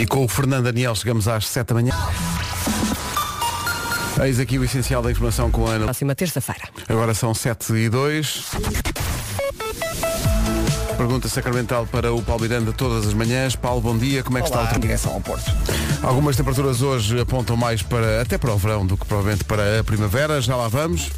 E com o Fernando Daniel chegamos às 7 da manhã. Eis aqui o essencial da informação com a Ana. Próxima terça-feira. Agora são 7 e 2. Pergunta sacramental para o Paulo Miranda todas as manhãs. Paulo, bom dia. Como é que está o tempo? direção ao Porto. Algumas temperaturas hoje apontam mais para até para o verão do que provavelmente para a primavera. Já lá vamos.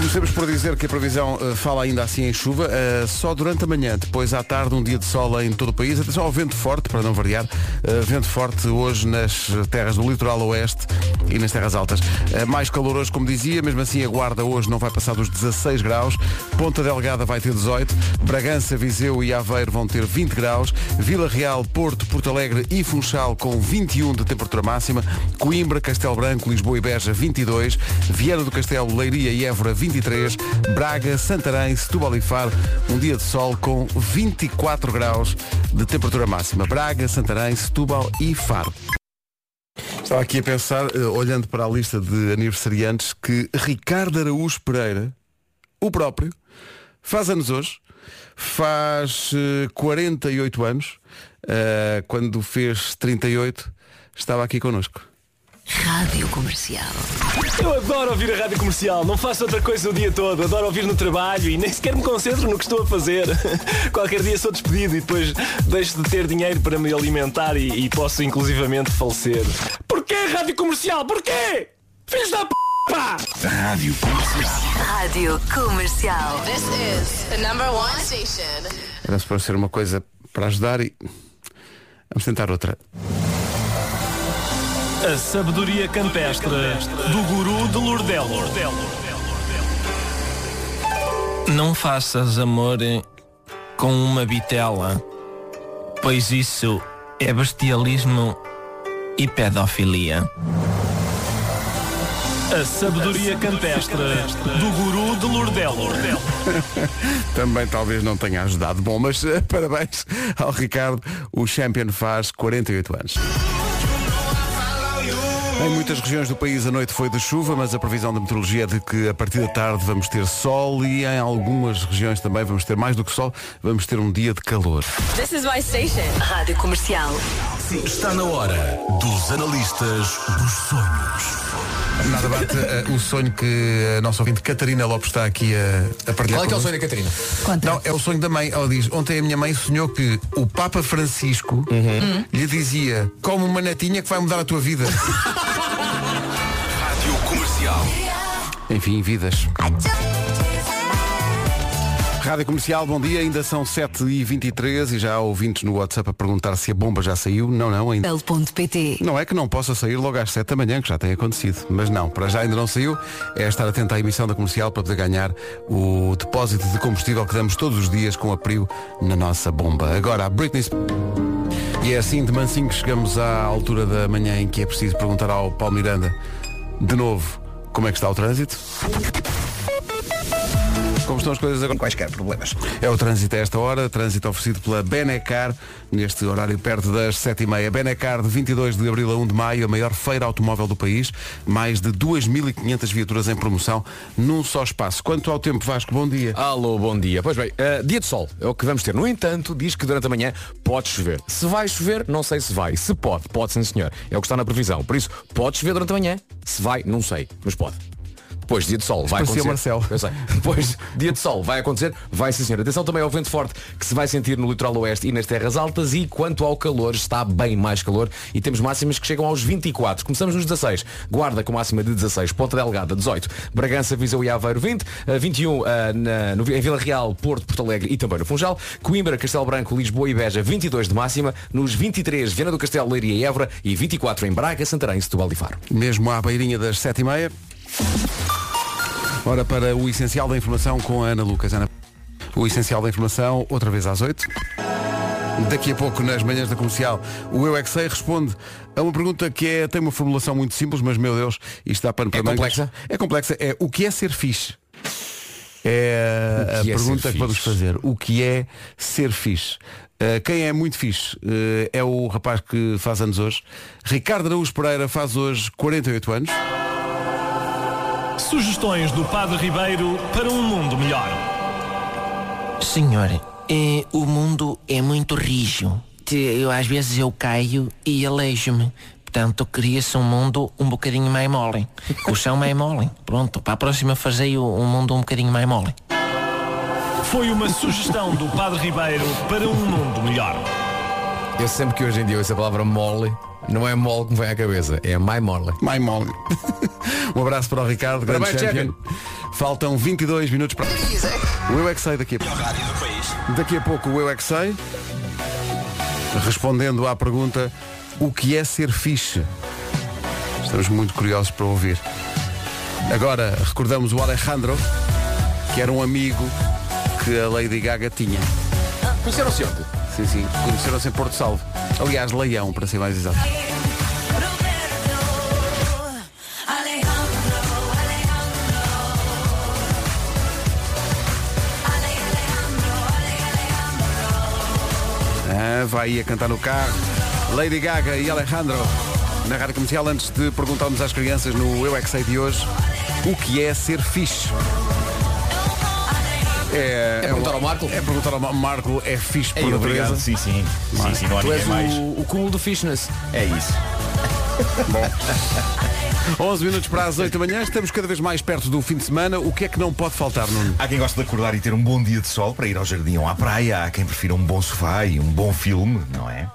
Comecemos por dizer que a previsão eh, fala ainda assim em chuva, eh, só durante a manhã, depois à tarde um dia de sol em todo o país, atenção ao vento forte, para não variar, eh, vento forte hoje nas terras do litoral oeste e nas terras altas. Mais calor hoje, como dizia, mesmo assim a guarda hoje não vai passar dos 16 graus, Ponta Delgada vai ter 18, Bragança, Viseu e Aveiro vão ter 20 graus, Vila Real, Porto, Porto Alegre e Funchal com 21 de temperatura máxima, Coimbra, Castelo Branco, Lisboa e Beja 22, Viana do Castelo, Leiria e Évora 23, Braga, Santarém, Setúbal e Faro, um dia de sol com 24 graus de temperatura máxima. Braga, Santarém, Setúbal e Faro. Estava aqui a pensar, eh, olhando para a lista de aniversariantes, que Ricardo Araújo Pereira, o próprio, faz anos hoje, faz eh, 48 anos, eh, quando fez 38, estava aqui connosco. Rádio Comercial. Eu adoro ouvir a rádio comercial, não faço outra coisa o dia todo. Adoro ouvir no trabalho e nem sequer me concentro no que estou a fazer. Qualquer dia sou despedido e depois deixo de ter dinheiro para me alimentar e, e posso inclusivamente falecer. Porquê rádio comercial? Porquê? Filhos da p. Pá! Rádio Comercial. This is the number one station. Era para ser uma coisa para ajudar e. Vamos tentar outra. A sabedoria campestre do guru de Lourdelo. Não faças amor com uma bitela, pois isso é bestialismo e pedofilia. A sabedoria campestre do guru de Lourdelo. Também talvez não tenha ajudado. Bom, mas eh, parabéns ao Ricardo. O Champion faz 48 anos. Em muitas regiões do país a noite foi de chuva, mas a previsão da meteorologia é de que a partir da tarde vamos ter sol e em algumas regiões também vamos ter mais do que sol, vamos ter um dia de calor. This is my station. Rádio Comercial. Está na hora dos analistas dos sonhos. Nada bate eh, o sonho que a nossa ouvinte Catarina Lopes está aqui a, a partilhar. Qual é que é o sonho da Catarina? Não, é o sonho da mãe. Ela diz, ontem a minha mãe sonhou que o Papa Francisco lhe dizia, como uma netinha que vai mudar a tua vida. Rádio Comercial. Enfim, vidas. Rádio Comercial, bom dia, ainda são 7h23 e já há ouvintes no WhatsApp a perguntar se a bomba já saiu. Não, não, ainda. L.pt. Não é que não possa sair logo às 7 da manhã, que já tem acontecido. Mas não, para já ainda não saiu. É estar atento à emissão da comercial para poder ganhar o depósito de combustível que damos todos os dias com apoio na nossa bomba. Agora, a Britney. E é assim de mansinho que chegamos à altura da manhã em que é preciso perguntar ao Paulo Miranda, de novo, como é que está o trânsito? Como estão as coisas agora? Quaisquer problemas. É o trânsito a esta hora, trânsito oferecido pela Benecar, neste horário perto das 7h30. Benecar de 22 de abril a 1 de maio, a maior feira automóvel do país, mais de 2.500 viaturas em promoção num só espaço. Quanto ao tempo, Vasco, bom dia. Alô, bom dia. Pois bem, eh, dia de sol é o que vamos ter. No entanto, diz que durante a manhã pode chover. Se vai chover, não sei se vai. Se pode, pode sim senhor. É o que está na previsão. Por isso, pode chover durante a manhã. Se vai, não sei, mas pode. Depois, dia de sol, vai Parecia acontecer. o Marcelo. Eu sei. Depois, dia de sol, vai acontecer, vai sim senhor. Atenção também ao vento forte que se vai sentir no litoral oeste e nas terras altas e quanto ao calor, está bem mais calor e temos máximas que chegam aos 24. Começamos nos 16. Guarda com máxima de 16. Ponta Delgada, 18. Bragança, Viseu e Aveiro, 20. eh, 21 eh, na, no, em Vila Real, Porto, Porto Alegre e também no Funchal. Coimbra, Castelo Branco, Lisboa e Beja, 22 de máxima. Nos 23, Viana do Castelo, Leiria e Évora e 24 em Braga, Santarém, Setúbal e Faro. Mesmo à beirinha das 7h30. Ora, para o essencial da informação com a Ana Lucas. Ana, o essencial da informação, outra vez às 8. Daqui a pouco, nas manhãs da comercial, o Eu é que Sei responde a uma pergunta que é, tem uma formulação muito simples, mas meu Deus, isto dá pano para É mangas. complexa? É complexa. É o que é ser fixe? É a é pergunta que vamos fazer. O que é ser fixe? Uh, quem é muito fixe uh, é o rapaz que faz anos hoje. Ricardo Araújo Pereira faz hoje 48 anos. Sugestões do Padre Ribeiro para um mundo melhor. Senhor, eh, o mundo é muito rijo. Infelizmente, eu às vezes eu caio e aleijo-me. Portanto, cria-se um mundo um bocadinho mais mole. O chão mais mole. Pronto, para a próxima fazei o- um mundo um bocadinho mais mole. Foi uma sugestão do Padre Ribeiro para um mundo melhor. Eu sempre que hoje em dia ouço a palavra mole, não é mole que me vem à cabeça, é mais mole. My mole. um abraço para o Ricardo, grande Parabéns, champion. Faltam 22 minutos para. O Eu é que sei daqui a pouco. Daqui a pouco o Eu é que sei. Respondendo à pergunta o que é ser fixe? Estamos muito curiosos para ouvir. Agora recordamos o Alejandro, que era um amigo que a Lady Gaga tinha. Conheceram-se ontem? Sim, sim. Conheceram-se em Porto Salvo. Aliás, Leão, para ser mais exato. Ah, vai a cantar no carro. Lady Gaga e Alejandro na rádio comercial antes de perguntarmos às crianças no Eu é que sei de hoje o que é ser fixe. É, É perguntar um- ao Marco? É perguntar ao Mar- Marco, é fixe por Ei, obrigado. Sim, sim. Sim, sim, não há Tu és mais. o, o cúmulo do fishness. É isso. 11 minutos para as 8 da manhã, estamos cada vez mais perto do fim de semana. O que é que não pode faltar, Nuno? Há quem goste de acordar e ter um bom dia de sol para ir ao jardim ou à praia. Há quem prefira um bom sofá e um bom filme, não é?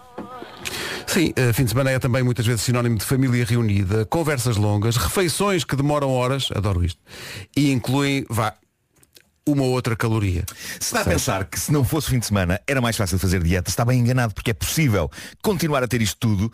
Sim, eh, fim de semana é também muitas vezes sinónimo de família reunida, conversas longas, refeições que demoram horas, adoro isto, e incluem, vá, uma outra caloria. Se está a pensar que se não fosse fim de semana era mais fácil fazer dieta, está bem enganado, porque é possível continuar a ter isto tudo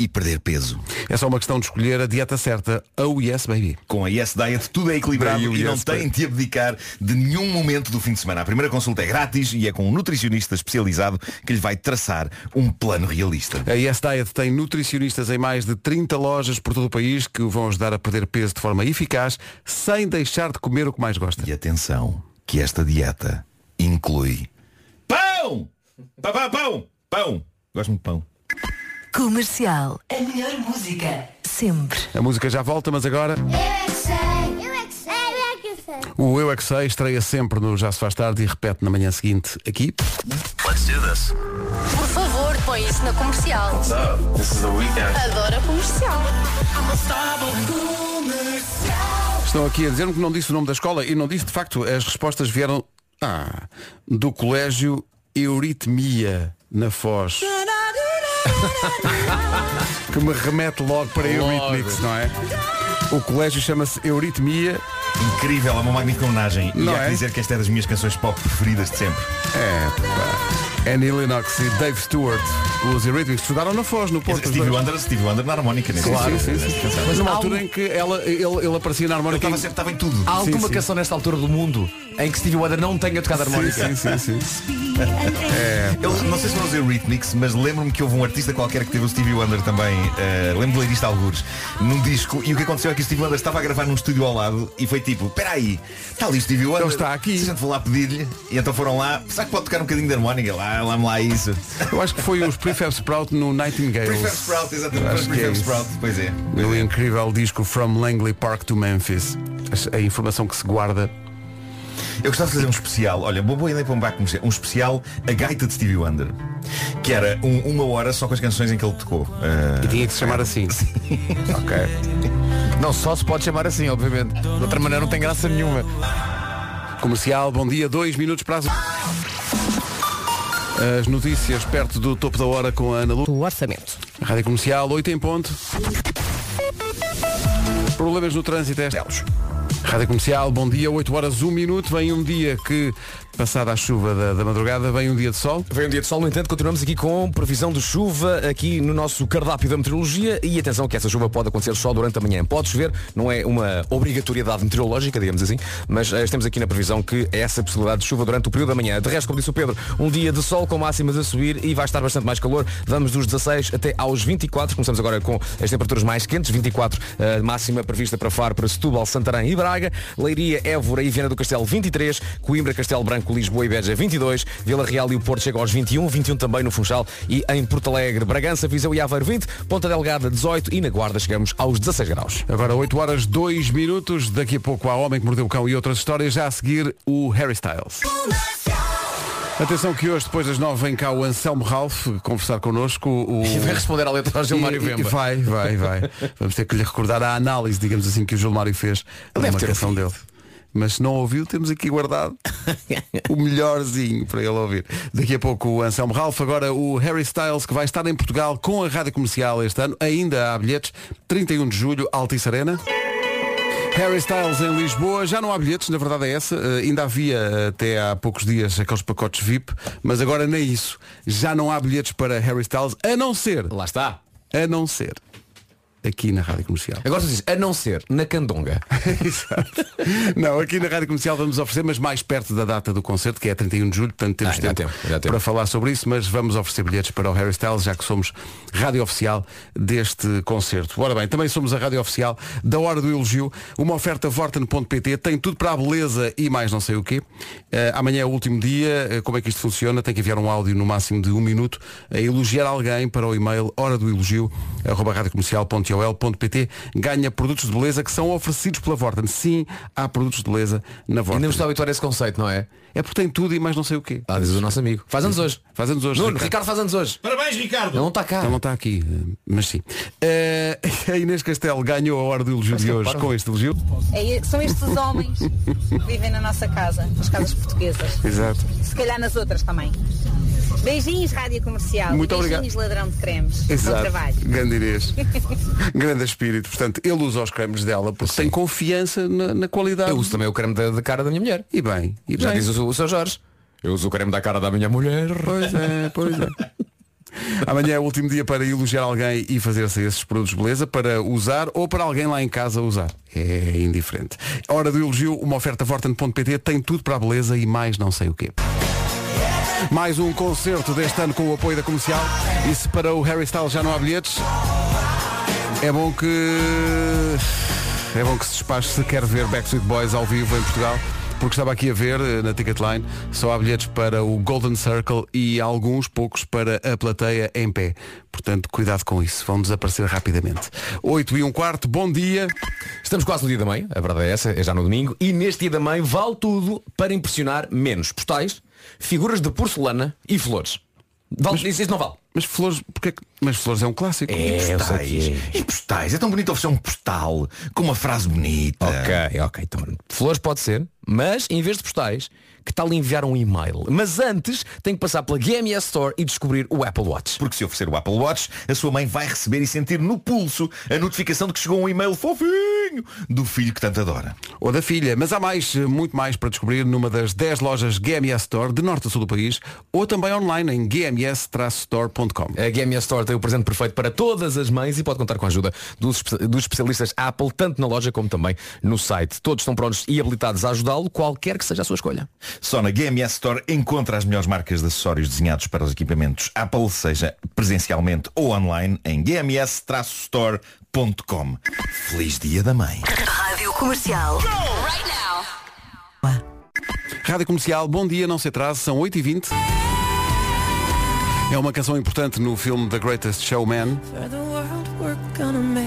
e perder peso. É só uma questão de escolher a dieta certa. Oh yes, baby. Com a Yes Diet tudo é equilibrado e não Yes tem de abdicar de nenhum momento do fim de semana. A primeira consulta é grátis e é com um nutricionista especializado que lhe vai traçar um plano realista. A Yes Diet tem nutricionistas em mais de 30 lojas por todo o país que o vão ajudar a perder peso de forma eficaz, sem deixar de comer o que mais gosta. E atenção, que esta dieta inclui pão! Pão, pão, pão! Pão! Gosto muito de pão. Comercial. A melhor música. Sempre. A música já volta, mas agora Eu é que sei, eu é que sei, eu é que sei. o Eu é que sei estreia sempre no Já se faz tarde e repete na manhã seguinte aqui. Por favor, põe isso na comercial. Adoro a comercial. Estão aqui a dizer-me que não disse o nome da escola e não disse, de facto, as respostas vieram ah, do colégio Euritmia na Foz. que me remete logo para Logo. Eurythmics, não é? O colégio chama-se Euritmia. Incrível, é uma magnífica homenagem. Não e há é? que dizer que esta é das minhas canções pop preferidas de sempre. É, pá. Annie Lennox e Dave Stewart, os Eurythmics, estudaram na Foz, no Porto. dois. Wonder, Stevie Wonder na harmónica, nesse Claro, sim, sim, sim. Mas numa altura em que ela, ele, ele aparecia na Ele harmónica. estava sempre, estava em tudo. Há alguma sim. canção nesta altura do mundo em que Stevie Wonder não tenha tocado harmónica? Sim, sim, sim, sim. Eu não sei se foram os Eurythmics, mas lembro-me que houve um artista qualquer que teve o Stevie Wonder também. eh, lembro de ler isto a algures, num disco. E o que aconteceu é que o Stevie Wonder estava a gravar num estúdio ao lado e foi tipo, espera aí, está ali o Stevie Wonder. Ele está aqui. Se a gente for lá pedir-lhe, e então foram lá, será que pode tocar um bocadinho de harmónica? Lá, lá-me lá isso. Eu acho que foi os Prefab Sprout no Nightingales. Prefab Sprout, exatamente. É Prefab isso. Sprout, pois é. No incrível disco From Langley Park to Memphis. A informação que se guarda. Eu gostava de fazer um especial, olha, uma boa ideia para um back um especial A Gaita de Stevie Wonder. Que era um- uma hora só com as canções em que ele tocou. Eh, E tinha que se chamar assim. ok. Não só se pode chamar assim, obviamente. De outra maneira não tem graça nenhuma. Comercial, bom dia, dois minutos para as. As notícias perto do topo da hora com a Ana Lu. O orçamento. Rádio Comercial, 8 em ponto. Problemas no trânsito é. Rádio Comercial, bom dia, 8 horas, 1 minuto. Vem um dia que, passada a chuva da, da madrugada, vem um dia de sol. Vem um dia de sol, no entanto, continuamos aqui com previsão de chuva aqui no nosso cardápio da meteorologia e atenção que essa chuva pode acontecer só durante a manhã. Pode chover, não é uma obrigatoriedade meteorológica, digamos assim, mas eh, temos aqui na previsão que é essa possibilidade de chuva durante o período da manhã. De resto, como disse o Pedro, um dia de sol com máximas a subir e vai estar bastante mais calor. Vamos dos 16 até aos 24. Começamos agora com as temperaturas mais quentes, 24 eh, máxima prevista para Faro, para Setúbal, Santarém e Braga, Leiria, Évora e Viana do Castelo 23, Coimbra, Castelo Branco, Lisboa e Beja 22, Vila Real e o Porto chegam aos 21, 21 também no Funchal e em Porto Alegre, Bragança, Viseu e Aveiro 20, Ponta Delgada 18 e na Guarda chegamos aos 16 graus. Agora 8 horas, 2 minutos. Daqui a pouco há Homem que Mordeu o Cão e outras histórias. Já a seguir, o Harry Styles. Atenção que hoje, depois das nove, vem cá o Anselmo Ralph conversar connosco. O... E vai responder à letra ao Gilmário Vemba. Vai, vai, vai. Vamos ter que lhe recordar a análise, digamos assim, que o Gilmário fez deve ter marcação dele. Mas se não ouviu, temos aqui guardado o melhorzinho para ele ouvir. Daqui a pouco o Anselmo Ralph, agora o Harry Styles, que vai estar em Portugal com a Rádio Comercial este ano. Ainda há bilhetes. 31 de julho, Altice Arena. Harry Styles em Lisboa, já não há bilhetes, na verdade é essa. Eh, ainda havia eh, até há poucos dias aqueles pacotes VIP, mas agora nem isso. Já não há bilhetes para Harry Styles, a não ser, Lá está. a não ser, aqui na Rádio Comercial. Agora tu dizes, a não ser na Candonga. Exato. Não, aqui na Rádio Comercial vamos oferecer, mas mais perto da data do concerto, que é 31 de julho, portanto temos Ah, tempo, tempo, dá tempo. para falar sobre isso, mas vamos oferecer bilhetes para o Harry Styles, já que somos rádio oficial deste concerto. Ora bem, também somos a rádio oficial da Hora do Elogio, uma oferta vorten.pt, tem tudo para a beleza e mais não sei o quê. Eh, amanhã é o último dia, Eh, como é que isto funciona? Tem que enviar um áudio no máximo de um minuto a elogiar alguém para o e-mail hora do elogio, arroba radiocomercial.ol.pt ganha produtos de beleza que são oferecidos pela Vorten. Sim, há produtos de beleza na Vorten. Ainda me estou a habituar a esse conceito, não é? É porque tem tudo e mais não sei o quê. Ah, diz o nosso amigo. Faz anos hoje. Faz anos hoje. Nuno, Ricardo. Ricardo faz anos hoje. Parabéns, Ricardo! Ele não está cá. Ele não está aqui, eh, mas sim. Eh, a Inês Castelo ganhou a hora do elogio de hoje com este elogio. É- são estes os homens que vivem na nossa casa, nas casas portuguesas. Exato. Se calhar nas outras também. Beijinhos, Rádio Comercial. Muito Beijinhos, ladrão de cremes. Exato. trabalho. Grande Inês. Grande espírito. Portanto, ele usa os cremes dela porque tem confiança na, na qualidade. Eu uso também o creme da, da cara da minha mulher. E bem, e Já bem. diz o, o Sr. Jorge. Eu uso o creme da cara da minha mulher. Pois é, pois é. Amanhã é o último dia para elogiar alguém e fazer-se esses produtos de beleza para usar ou para alguém lá em casa usar. É indiferente. Hora do elogio, uma oferta Vorten.pt tem tudo para a beleza e mais não sei o quê. Mais um concerto deste ano com o apoio da comercial. E se para o Harry Styles já não há bilhetes, é bom que. É bom que se despache se quer ver Backstreet Boys ao vivo em Portugal. Porque estava aqui a ver eh, na Ticketline, só há bilhetes para o Golden Circle e alguns poucos para a plateia em pé. Portanto, cuidado com isso, vão desaparecer rapidamente. 8 e um quarto, bom dia. Estamos quase no dia da mãe, a verdade é essa, é já no domingo, e neste dia da mãe vale tudo para impressionar menos postais, figuras de porcelana e flores. Vale, isso, isso não vale. Mas flores, porque é que- Mas flores é um clássico. É, sei Postais. que E postais. É tão bonito oferecer um postal com uma frase bonita. Ok, ok, então. Flores pode ser, mas em vez de postais, que tal enviar um e-mail? Mas antes tem que passar pela GMS Store e descobrir o Apple Watch. Porque se oferecer o Apple Watch, a sua mãe vai receber e sentir no pulso a notificação de que chegou um e-mail fofinho do filho que tanto adora. Ou da filha. Mas há mais, muito mais para descobrir numa das 10 lojas GMS Store de norte a sul do país ou também online em gms-store.com. A GMS Store tem o presente perfeito para todas as mães e pode contar com a ajuda dos, dos especialistas Apple, tanto na loja como também no site. Todos estão prontos e habilitados a ajudá-lo, qualquer que seja a sua escolha. Só na GMS Store encontra as melhores marcas de acessórios desenhados para os equipamentos Apple, seja presencialmente ou online, em gms-store.com. Feliz Dia da Mãe. Rádio Comercial. Rádio Comercial, bom dia, não se atrase, são 8h20. É uma canção importante no filme The Greatest Showman.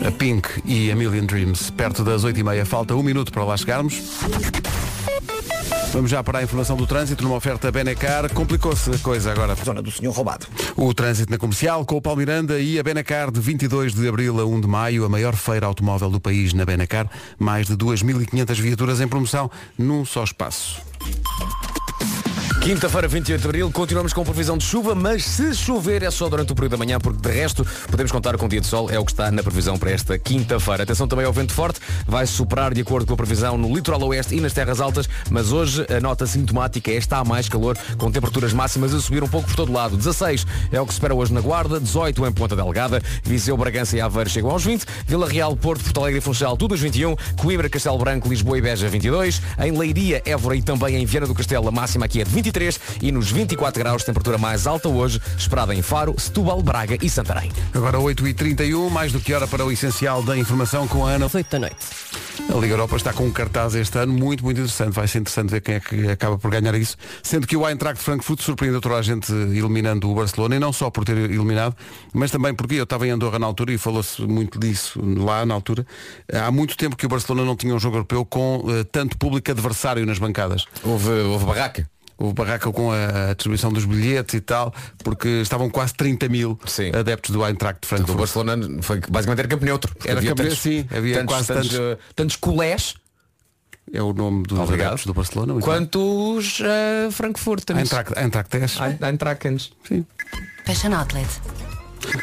A Pink e a Million Dreams, perto das 8h30. Falta um minuto para lá chegarmos. Vamos já para a informação do trânsito numa oferta Benecar. Complicou-se a coisa agora. Zona do senhor roubado. O trânsito na comercial com o Paulo Miranda e a Benacar de 22 de abril a 1 de maio, a maior feira automóvel do país na Benacar. Mais de 2.500 viaturas em promoção num só espaço. Quinta-feira, 28 de Abril, continuamos com previsão de chuva, mas se chover é só durante o período da manhã, porque de resto podemos contar com um dia de sol, é o que está na previsão para esta quinta-feira. Atenção também ao vento forte, vai superar de acordo com a previsão no litoral oeste e nas terras altas, mas hoje a nota sintomática é está mais calor, com temperaturas máximas a subir um pouco por todo lado. 16 é o que se espera hoje na Guarda, 18 em Ponta Delgada, Viseu, Bragança e Aveiro chegam aos 20, Vila Real, Porto, Porto Alegre e Funchal, tudo aos 21, Coimbra, Castelo Branco, Lisboa e Beja 22, em Leiria, Évora e também em Viana do Castelo, a máxima aqui é de 23 e nos 24 graus, temperatura mais alta hoje, esperada em Faro, Setúbal, Braga e Santarém. Agora 8h31, mais do que hora para o essencial da informação com a Ana. 8 da noite. A Liga Europa está com um cartaz este ano muito, muito interessante. Vai ser interessante ver quem é que acaba por ganhar isso. Sendo que o Eintracht de Frankfurt surpreendeu toda a gente eliminando o Barcelona, e não só por ter eliminado, mas também porque eu estava em Andorra na altura e falou-se muito disso lá na altura. Há muito tempo que o Barcelona não tinha um jogo europeu com eh, tanto público adversário nas bancadas. Houve, houve barraca. Houve barraca com a, distribuição dos bilhetes e tal, porque estavam quase 30 mil adeptos do Eintracht de Frankfurt. Do Barcelona foi basicamente era campo neutro. Era Havia campo tantos- sim, havia tantos, quase tantos, tantos. eh, tantos colés É o nome dos Obrigado. adeptos do Barcelona. quantos uh, Frankfurt. bem. Eintracht, Eintracht Eintrachtens. Sim. Fashion Outlet.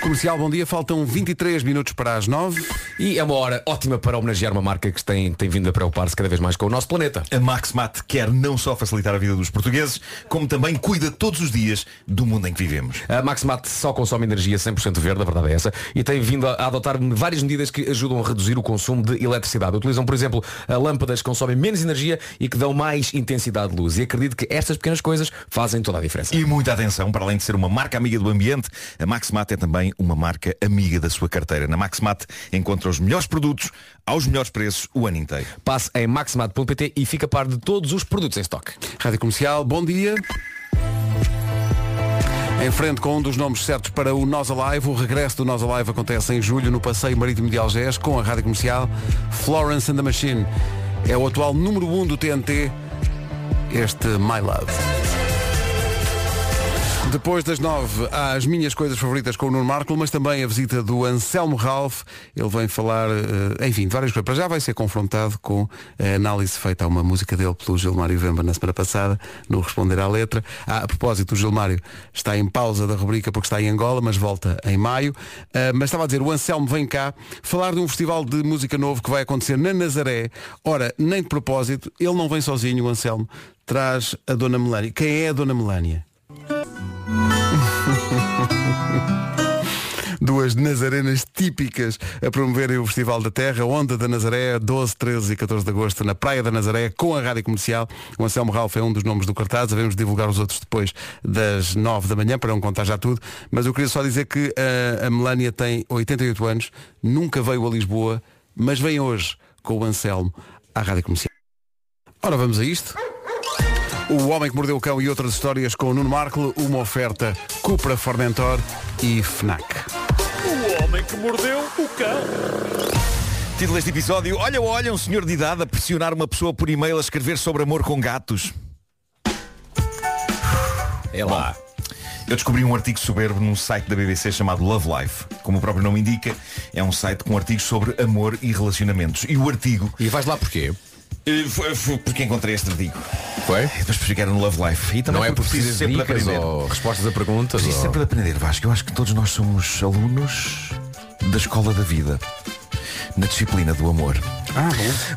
Comercial, bom dia. Faltam 23 minutos para as 9. E é uma hora ótima para homenagear uma marca que tem, tem vindo a preocupar-se cada vez mais com o nosso planeta. A MaxMat quer não só facilitar a vida dos portugueses, como também cuida todos os dias do mundo em que vivemos. A MaxMat só consome energia 100% verde, a verdade é essa, e tem vindo a adotar várias medidas que ajudam a reduzir o consumo de eletricidade. Utilizam, por exemplo, lâmpadas que consomem menos energia e que dão mais intensidade de luz. E acredito que estas pequenas coisas fazem toda a diferença. E muita atenção, para além de ser uma marca amiga do ambiente, a MaxMat é também uma marca amiga da sua carteira. Na MaxMat encontra os melhores produtos aos melhores preços o ano inteiro. Passe em maxmat.pt e fica a par de todos os produtos em estoque. Rádio Comercial, bom dia. Em frente com um dos nomes certos para o Nós Alive, o regresso do Nós Alive acontece em julho no Passeio Marítimo de Algés com a Rádio Comercial Florence and the Machine. É o atual número 1 um do TNT, este My Love. Depois das nove, há as minhas coisas favoritas com o Nuno Marco, mas também a visita do Anselmo Ralph. Ele vem falar, eh, enfim, de várias coisas. Para já vai ser confrontado com a análise feita a uma música dele pelo Gilmário Vemba na semana passada, no Responder à Letra. Ah, a propósito, o Gilmário está em pausa da rubrica porque está em Angola, mas volta em maio. Ah, mas estava a dizer, o Anselmo vem cá falar de um festival de música novo que vai acontecer na Nazaré. Ora, nem de propósito, ele não vem sozinho, o Anselmo. Traz a Dona Melânia. Quem é a Dona Melânia? Duas nazarenas típicas a promoverem o Festival da Terra, Onda da Nazaré, 12, 13 e 14 de agosto, na Praia da Nazaré, com a Rádio Comercial. O Anselmo Ralph é um dos nomes do cartaz, devemos divulgar os outros depois das 9 da manhã, para não contar já tudo. Mas eu queria só dizer que a, a Melânia tem 88 anos, nunca veio a Lisboa, mas vem hoje com o Anselmo à Rádio Comercial. Ora, vamos a isto. O Homem que Mordeu o Cão e outras histórias com o Nuno Marco, uma oferta Cupra Formentor e FNAC. Homem que mordeu o cão. Título deste episódio, olha, olha, um senhor de idade a pressionar uma pessoa por e-mail a escrever sobre amor com gatos. É lá. Eu descobri um artigo soberbo num site da BBC chamado Love Life. Como o próprio nome indica, é um site com artigos sobre amor e relacionamentos. E o artigo... E vais lá porquê? Eh, porque encontrei este artigo. Foi? Depois que era no Love Life. E também Não é porque por preciso sempre de dicas aprender. ou respostas a perguntas? Preciso ou- sempre de aprender, Vasco. Eu acho que todos nós somos alunos da escola da vida. Na disciplina do amor. Ah,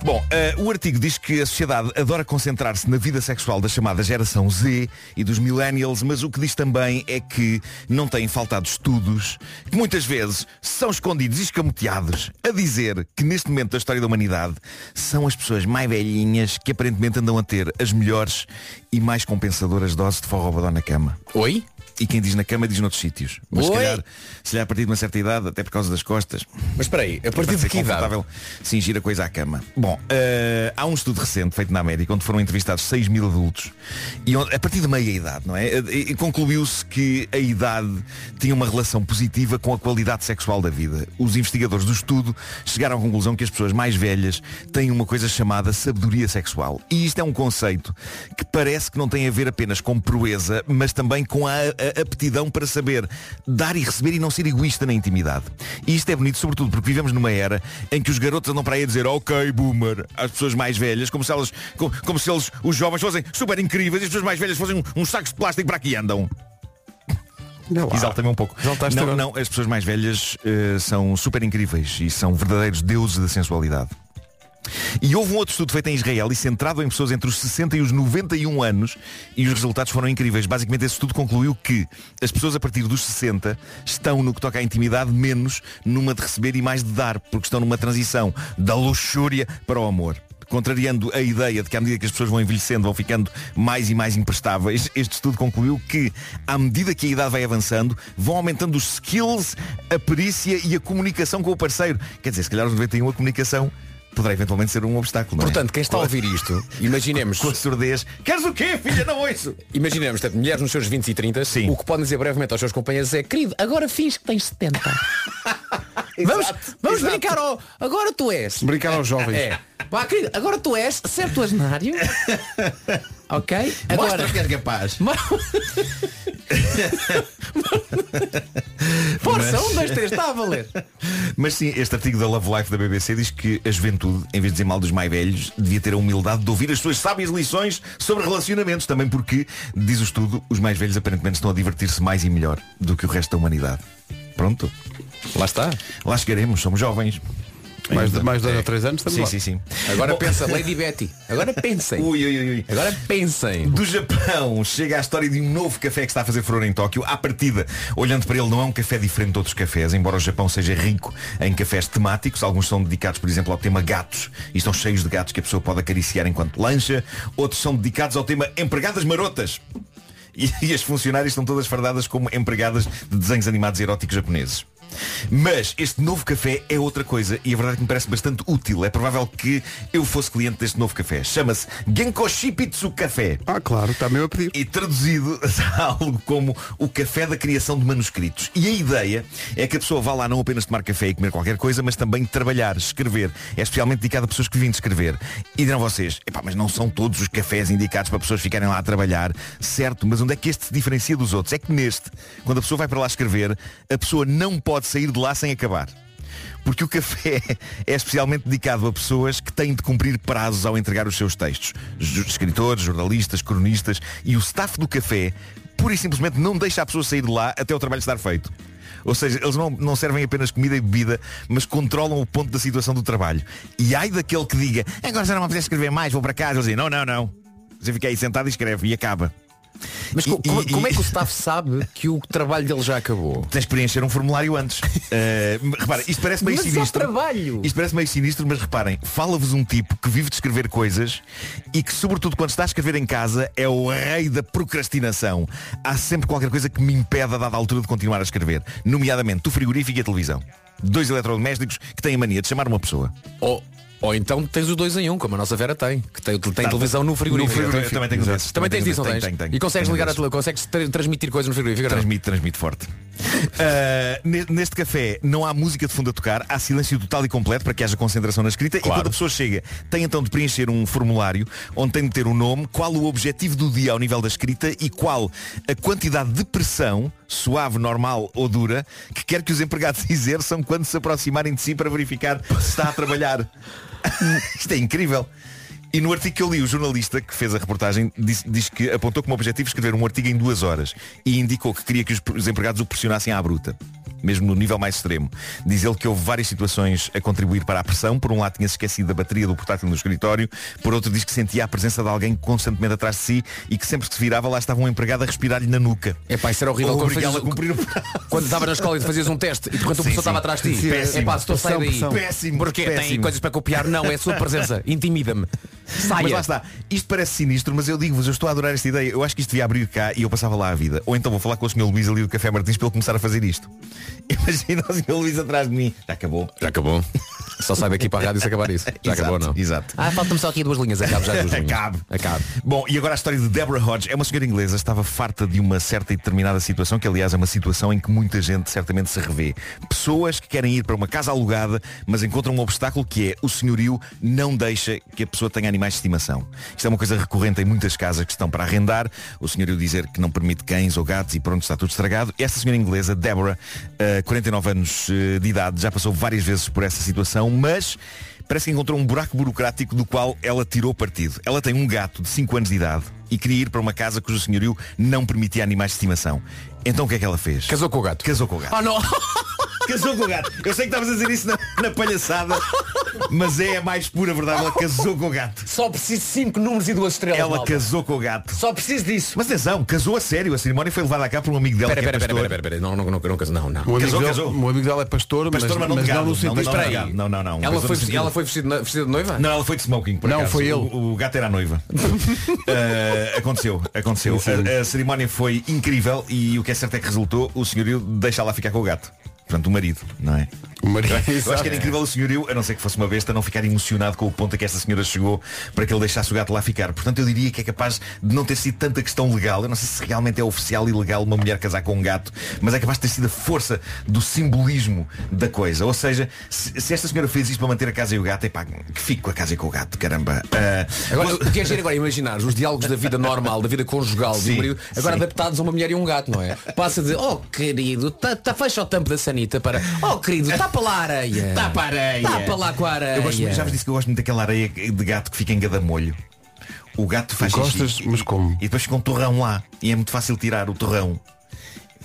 bom. Bom, eh, o artigo diz que a sociedade adora concentrar-se na vida sexual da chamada geração Z e dos millennials, mas o que diz também é que não têm faltado estudos que muitas vezes são escondidos e escamoteados a dizer que neste momento da história da humanidade são as pessoas mais velhinhas que aparentemente andam a ter as melhores e mais compensadoras doses de forró na cama. Oi? E quem diz na cama diz noutros sítios. Mas se calhar, se calhar a partir de uma certa idade, até por causa das costas. Mas espera aí, a partir de que idade? cingir a coisa à cama. Bom, eh, há um estudo recente feito na América onde foram entrevistados 6 mil adultos e onde- a partir de meia idade, não é? E- e concluiu-se que a idade tinha uma relação positiva com a qualidade sexual da vida. Os investigadores do estudo chegaram à conclusão que as pessoas mais velhas têm uma coisa chamada sabedoria sexual. E isto é um conceito que parece que não tem a ver apenas com proeza, mas também com a, a aptidão para saber dar e receber e não ser egoísta na intimidade. E isto é bonito, sobretudo porque vivemos numa era em que os garotos andam para aí a dizer ok, boomer, às pessoas mais velhas, como se elas, como, como se eles, os jovens, fossem super incríveis e as pessoas mais velhas fossem um- uns sacos de plástico para aqui andam. Exalta-me um pouco. Exaltaste Não, agora. não, as pessoas mais velhas eh, são super incríveis e são verdadeiros deuses da sensualidade. E houve um outro estudo feito em Israel e centrado em pessoas entre os 60 e os 91 anos e os resultados foram incríveis. Basicamente esse estudo concluiu que as pessoas a partir dos 60 estão no que toca à intimidade menos numa de receber e mais de dar, porque estão numa transição da luxúria para o amor. Contrariando a ideia de que à medida que as pessoas vão envelhecendo vão ficando mais e mais imprestáveis, este estudo concluiu que à medida que a idade vai avançando vão aumentando os skills, a perícia e a comunicação com o parceiro. Quer dizer, se calhar aos 91 a comunicação poderá eventualmente ser um obstáculo. é? Portanto, quem está a ouvir isto, imaginemos. Com a surdez. Queres o quê, filha? Não ouço! Imaginemos, portanto, mulheres nos seus 20 e 30, o que podem dizer brevemente aos seus companheiros é querido, agora fins que tens 70. vamos vamos exato. brincar ao. Agora tu és. Brincar aos jovens. É. Pá, querido, agora tu és septuagenário. Ok? Mostra que és capaz. Força, Mas- um, dois, três, está a valer. Mas sim, este artigo da Love Life da BBC diz que a juventude, em vez de dizer mal dos mais velhos, devia ter a humildade de ouvir as suas sábias lições sobre relacionamentos. Também porque, diz o estudo, os mais velhos aparentemente estão a divertir-se mais e melhor do que o resto da humanidade. Pronto. Lá está. Lá chegaremos, somos jovens. Mais, de, mais dois É. ou três anos estamos Sim, lá. sim, sim. Agora Bom, pensa, Lady Betty. Agora pensem. Ui, ui, ui, ui. Agora pensem. Do Japão chega a história de um novo café que está a fazer furor em Tóquio. À partida, olhando para ele, não é um café diferente de outros cafés, embora o Japão seja rico em cafés temáticos. Alguns são dedicados, por exemplo, ao tema gatos e estão cheios de gatos que a pessoa pode acariciar enquanto lancha. Outros são dedicados ao tema empregadas marotas. E, e as funcionárias estão todas fardadas como empregadas de desenhos animados eróticos japoneses. Mas este novo café é outra coisa e a verdade é que me parece bastante útil. É provável que eu fosse cliente deste novo café. Chama-se Genko Shipitsu Café. Ah, claro, está mesmo a pedir. E traduzido algo como o café da criação de manuscritos. E a ideia é que a pessoa vá lá não apenas tomar café e comer qualquer coisa, mas também trabalhar, escrever. É especialmente dedicado a pessoas que vêm de escrever. E dirão vocês, epá, mas não são todos os cafés indicados para pessoas ficarem lá a trabalhar. Certo, mas onde é que este se diferencia dos outros? É que neste, quando a pessoa vai para lá escrever, a pessoa não pode sair de lá sem acabar. Porque o café é especialmente dedicado a pessoas que têm de cumprir prazos ao entregar os seus textos. Escritores, jornalistas, cronistas e o staff do café pura e simplesmente não deixa a pessoa sair de lá até o trabalho estar feito. Ou seja, eles não, não servem apenas comida e bebida, mas controlam o ponto da situação do trabalho. E ai daquele que diga, agora já não me apetece escrever mais, vou para casa. Eles dizem, não, não, não. Você fica aí sentado e escreve e acaba. Mas E- co- como, e- como é que o staff sabe que o trabalho dele já acabou? Tens que preencher um formulário antes. Eh, repara, isto parece meio Mas sinistro. trabalho. Isto parece meio sinistro, mas reparem, fala-vos um tipo que vive de escrever coisas e que, sobretudo quando está a escrever em casa, é o rei da procrastinação. Há sempre qualquer coisa que me impede a dada altura de continuar a escrever. Nomeadamente o frigorífico e a televisão. Dois eletrodomésticos que têm a mania de chamar uma pessoa. Ou, ou então tens os dois em um, como a nossa Vera tem. Que tem, tem Tá, televisão no frigorífico. no frigorífico, também tenho desses, Também também tens desses. tens? Tenho, E consegues ligar a tua, consegues tra- transmitir coisas no frigorífico? Transmite, transmite forte. Uh, ne- neste café não há música de fundo a tocar, há silêncio total e completo para que haja concentração na escrita e quando a pessoa chega tem então de preencher um formulário onde tem de ter o nome, qual o objetivo do dia ao nível da escrita e qual a quantidade de pressão, suave, normal ou dura, que quer que os empregados exerçam quando se aproximarem de si para verificar se está a trabalhar. Isto é incrível. E no artigo que eu li, o jornalista que fez a reportagem diz, diz que apontou como objetivo escrever um artigo em duas horas e indicou que queria que os, os empregados o pressionassem à bruta. Mesmo no nível mais extremo. Diz ele que houve várias situações a contribuir para a pressão. Por um lado tinha-se esquecido da bateria do portátil no escritório. Por outro diz que sentia a presença de alguém constantemente atrás de si e que sempre que se virava lá estava um empregado a respirar-lhe na nuca. É pá, isso era horrível quando, fazias- a cumprir quando estava na escola e fazias um teste e repente o professor estava atrás de ti. Péssimo. É pá, se tu sai daí. Péssimo, Porquê? Tem péssimo. coisas para copiar? Não, é a sua presença. Intimida-me. Saia. Mas lá está. Isto parece sinistro, mas eu digo-vos, eu estou a adorar esta ideia. Eu acho que isto devia abrir cá e eu passava lá a vida. Ou então vou falar com o Sr. Luís ali do Café Martins para ele começar a fazer isto. Imagina o Sr. Luís atrás de mim. Já acabou. Já acabou. Só sai daqui para a rádio se acabar isso. Já Exato, acabou, não? Exato. Ah, faltam-me só aqui duas linhas. Acabe já as duas linhas. Acabe. Acabe. Bom, e agora a história de Deborah Hodge. É uma senhora inglesa, estava farta de uma certa e determinada situação, que aliás é uma situação em que muita gente certamente se revê. Pessoas que querem ir para uma casa alugada, mas encontram um obstáculo que é o senhorio não deixa que a pessoa tenha animais de estimação. Isto é uma coisa recorrente em muitas casas que estão para arrendar. O senhorio dizer que não permite cães ou gatos e pronto, está tudo estragado. Esta senhora inglesa, Deborah, eh, 49 anos eh, de idade, já passou várias vezes por essa situação, mas parece que encontrou um buraco burocrático do qual ela tirou partido. Ela tem um gato de 5 anos de idade e queria ir para uma casa cujo senhorio não permitia animais de estimação. Então o que é que ela fez? Casou com o gato. Casou com o gato. Ah, não! Casou com o gato. Eu sei que estavas a dizer isso na, na palhaçada, mas é a mais pura verdade. Ela casou com o gato. Só preciso de 5 números e duas estrelas. Ela malta. casou com o gato. Só preciso disso. Mas atenção, casou a sério. A cerimónia foi levada a cabo por um amigo dela Espera, que é espera, espera, pastor. espera, espera. Não, não, não, não, casou. não, não. O amigo, Casou, dele, casou. o amigo dela é pastor, Pastor, mas, mas não mas de não gado. no Não, sentido não, Mas espera não, aí. não, não, não. Ela Casou foi, no sentido- ela foi vestida, vestida de noiva? Não, ela foi de smoking, por Não, acaso. foi ele. O, o gato era a noiva. Uh, aconteceu, aconteceu. A, a cerimónia foi incrível e o que é certo é que resultou, o senhorio deixa lá ficar com o gato. Portanto, o marido, não é? O marido. Eu acho que era incrível o senhorio, a não ser que fosse uma besta, não ficar emocionado com o ponto a que esta senhora chegou para que ele deixasse o gato lá ficar. Portanto, eu diria que é capaz de não ter sido tanta questão legal. Eu não sei se realmente é oficial e legal uma mulher casar com um gato, mas é capaz de ter sido a força do simbolismo da coisa. Ou seja, se, se esta senhora fez isto para manter a casa e o gato, é pá, que fique com a casa e com o gato, caramba. Ah, Agora, o que é giro agora é imaginar os diálogos da vida normal, da vida conjugal do Sim, marido, agora sim. adaptados a uma mulher e um gato, não é? Passa a dizer, oh querido, tá, tá, fecha o tampo da sanita para. Oh querido, tapa lá a areia. Tapa a areia. Tapa lá com a areia. Eu gosto, já vos disse que eu gosto muito daquela areia de gato que fica em gadamolho. O gato faz gostas, xixi mas como? E depois fica um torrão lá. E é muito fácil tirar o torrão.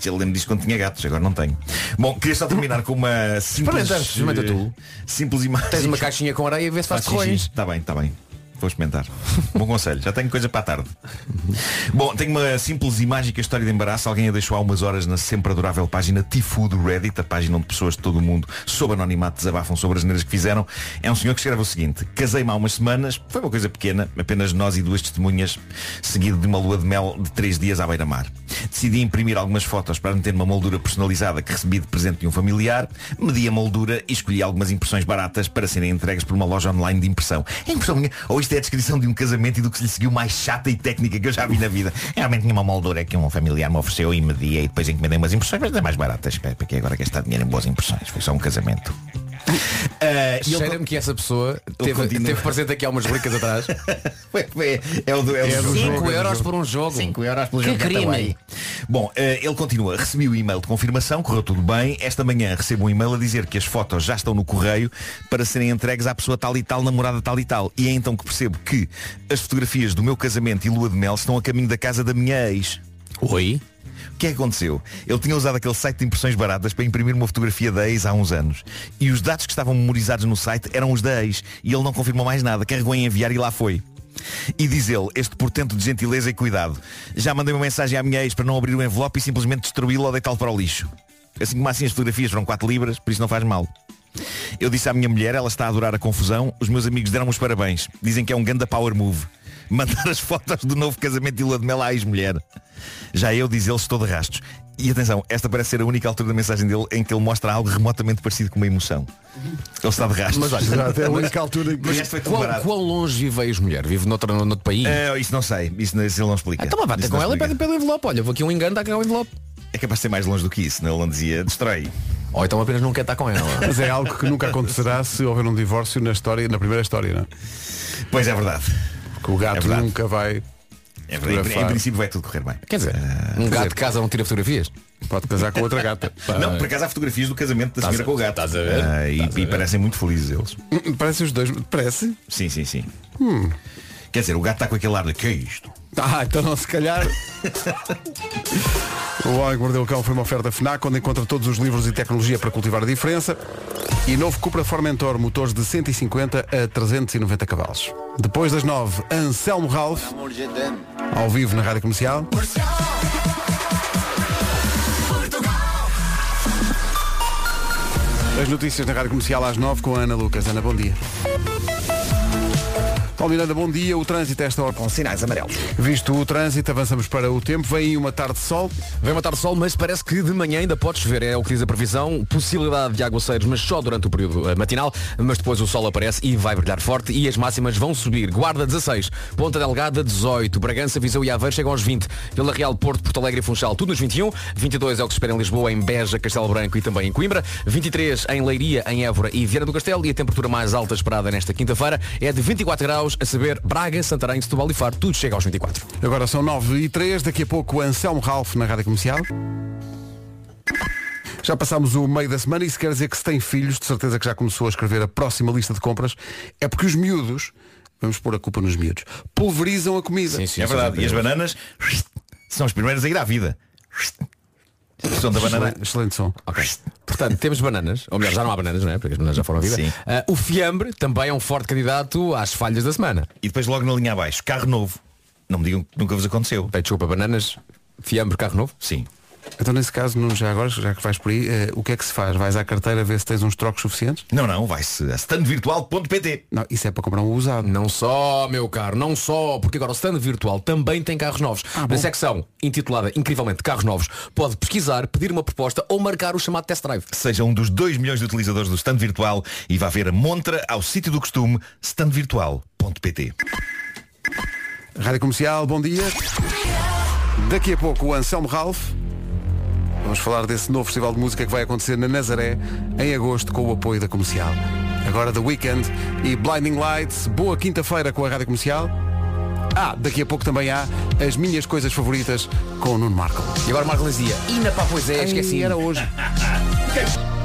Eu lembro disso quando tinha gatos, agora não tenho. Bom, queria só terminar com uma simples. Experimenta, experimenta tu. Simples imagem. Tens uma caixinha com areia e vê se faz torrões. Está bem, está bem. Vou experimentar. Bom conselho. Já tenho coisa para a tarde. Bom, tenho uma simples e mágica história de embaraço. Alguém a deixou há umas horas na sempre adorável página Tifu do Reddit, a página onde pessoas de todo o mundo, sob anonimato, desabafam sobre as neiras que fizeram. É um senhor que escreve o seguinte. Casei-me há umas semanas. Foi uma coisa pequena. Apenas nós e duas testemunhas, seguido de uma lua de mel de três dias à beira-mar. Decidi imprimir algumas fotos para meter numa moldura personalizada que recebi de presente de um familiar. Medi a moldura e escolhi algumas impressões baratas para serem entregues por uma loja online de impressão. É impressão minha. Ou isto é a descrição de um casamento e do que se lhe seguiu mais chata e técnica que eu já vi na vida. Realmente tinha uma moldura que um familiar me ofereceu e media e depois encomendei umas impressões, mas é mais baratas. Para que agora gastar dinheiro em boas impressões. Foi só um casamento. Ele- Cheira-me que essa pessoa teve, continua. teve presente aqui há umas rubricas atrás. é, é o do, é o do 5 jogo. euros por um jogo. 5 euros pelo Que jogo crime. Bom, eh, ele continua. Recebi o e-mail de confirmação, correu tudo bem. Esta manhã recebo um e-mail a dizer que as fotos já estão no correio para serem entregues à pessoa tal e tal, namorada tal e tal. E é então que percebo que as fotografias do meu casamento e lua de mel estão a caminho da casa da minha ex. Oi? O que é que aconteceu? Ele tinha usado aquele site de impressões baratas para imprimir uma fotografia da ex há uns anos. E os dados que estavam memorizados no site eram os da ex. E ele não confirmou mais nada. Carregou em enviar e lá foi. E diz ele, este portento de gentileza e cuidado. Já mandei uma mensagem à minha ex para não abrir o envelope e simplesmente destruí-lo ou deitá-lo para o lixo. Assim como assim as fotografias foram 4 libras, por isso não faz mal. Eu disse à minha mulher, ela está a adorar a confusão, os meus amigos deram-me os parabéns. Dizem que é um ganda power move. Mandar as fotos do novo casamento de lua de mel à ex-mulher. Já eu, diz ele, estou de rastos. E atenção, esta parece ser a única altura da mensagem dele em que ele mostra algo remotamente parecido com uma emoção. Ele está de rastos. Mas olha, é a mas- única altura que. Resto foi Quão, quão longe vive a ex-mulher? Vive noutro, noutro país? Eh, isso não sei, isso, não- isso ele não explica. Então bate com ela e pede, pede o envelope. Olha, vou aqui um engano, dá cá o envelope. É capaz de ser mais longe do que isso, não? ele não dizia, destrói. Ou então apenas não quer estar com ela. Mas é algo que nunca acontecerá se houver um divórcio na história, na primeira história, não é? Pois é verdade. Porque o gato É verdade. nunca vai. É verdade. Em, em princípio vai tudo correr bem. Quer dizer, um gato de casa não tira fotografias? Pode casar com outra gata. Não, por acaso há fotografias do casamento da senhora com o gato. estás a ver? Ah, e, a e ver? parecem muito felizes eles. Parece os dois. Parece? Sim, sim, sim. Quer dizer, o gato está com aquele ar de que é isto? Ah, então não se calhar. o Homem Mordeu o Cão foi uma oferta FNAC onde encontra todos os livros e tecnologia para cultivar a diferença. E novo Cupra Formentor, motores de 150 a 390 cavalos. Depois das 9, Anselmo Ralph, ao vivo na Rádio Comercial. As notícias na Rádio Comercial às 9 com a Ana Lucas. Ana, bom dia. Paulo Miranda, bom dia. O trânsito a esta hora. Com sinais amarelos. Visto o trânsito, avançamos para o tempo. Vem uma tarde de sol. Vem uma tarde de sol, mas parece que de manhã ainda pode chover. É o que diz a previsão. Possibilidade de aguaceiros, mas só durante o período eh, matinal. Mas depois o sol aparece e vai brilhar forte e as máximas vão subir. Guarda 16, Ponta Delgada 18, Bragança, Viseu e Aveiro chegam aos 20. Vila Real, Porto, Porto Alegre e Funchal, tudo nos 21. 22 é o que se espera em Lisboa, em Beja, Castelo Branco e também em Coimbra. 23 em Leiria, em Évora e Viana do Castelo. E a temperatura mais alta esperada nesta quinta-feira é de 24 graus, a saber Braga, Santarém, Setúbal e Faro. Tudo chega aos 24. Agora são 9 e 3. Daqui a pouco Anselmo Ralph na Rádio Comercial. Já passámos o meio da semana e isso quer dizer que se tem filhos, de certeza que já começou a escrever a próxima lista de compras, é porque os miúdos, vamos pôr a culpa nos miúdos, pulverizam a comida. é verdade. E as bananas são as primeiras a ir à vida. O som da banana. Excelente, excelente som. Ok. Portanto, temos bananas, ou melhor, já não há bananas, não é? Porque as bananas já foram vida. Sim. Ah, o fiambre também é um forte candidato às falhas da semana. E depois logo na linha abaixo, carro novo. Não me digam que nunca vos aconteceu. Peço desculpa, bananas, fiambre, carro novo? Sim. Então nesse caso, já agora, já que vais por aí, eh, o que é que se faz? Vais à carteira ver se tens uns trocos suficientes? Não, não, vai-se a standvirtual.pt. Não, isso é para comprar um usado. Não só, meu caro, não só, porque agora o stand virtual também tem carros novos. Na secção intitulada incrivelmente Carros Novos, pode pesquisar, pedir uma proposta ou marcar o chamado test drive. Seja um dos 2 milhões de utilizadores do stand virtual e vá ver a montra ao sítio do costume standvirtual.pt. Rádio Comercial, bom dia. Daqui a pouco o Anselmo Ralph. Vamos falar desse novo festival de música que vai acontecer na Nazaré em agosto com o apoio da comercial. Agora The Weekend e Blinding Lights. Boa quinta-feira com a Rádio Comercial. Ah, daqui a pouco também há as minhas coisas favoritas com o Nuno Marco. E agora Marco dizia, e na pá, pois é, esqueci. Era hoje.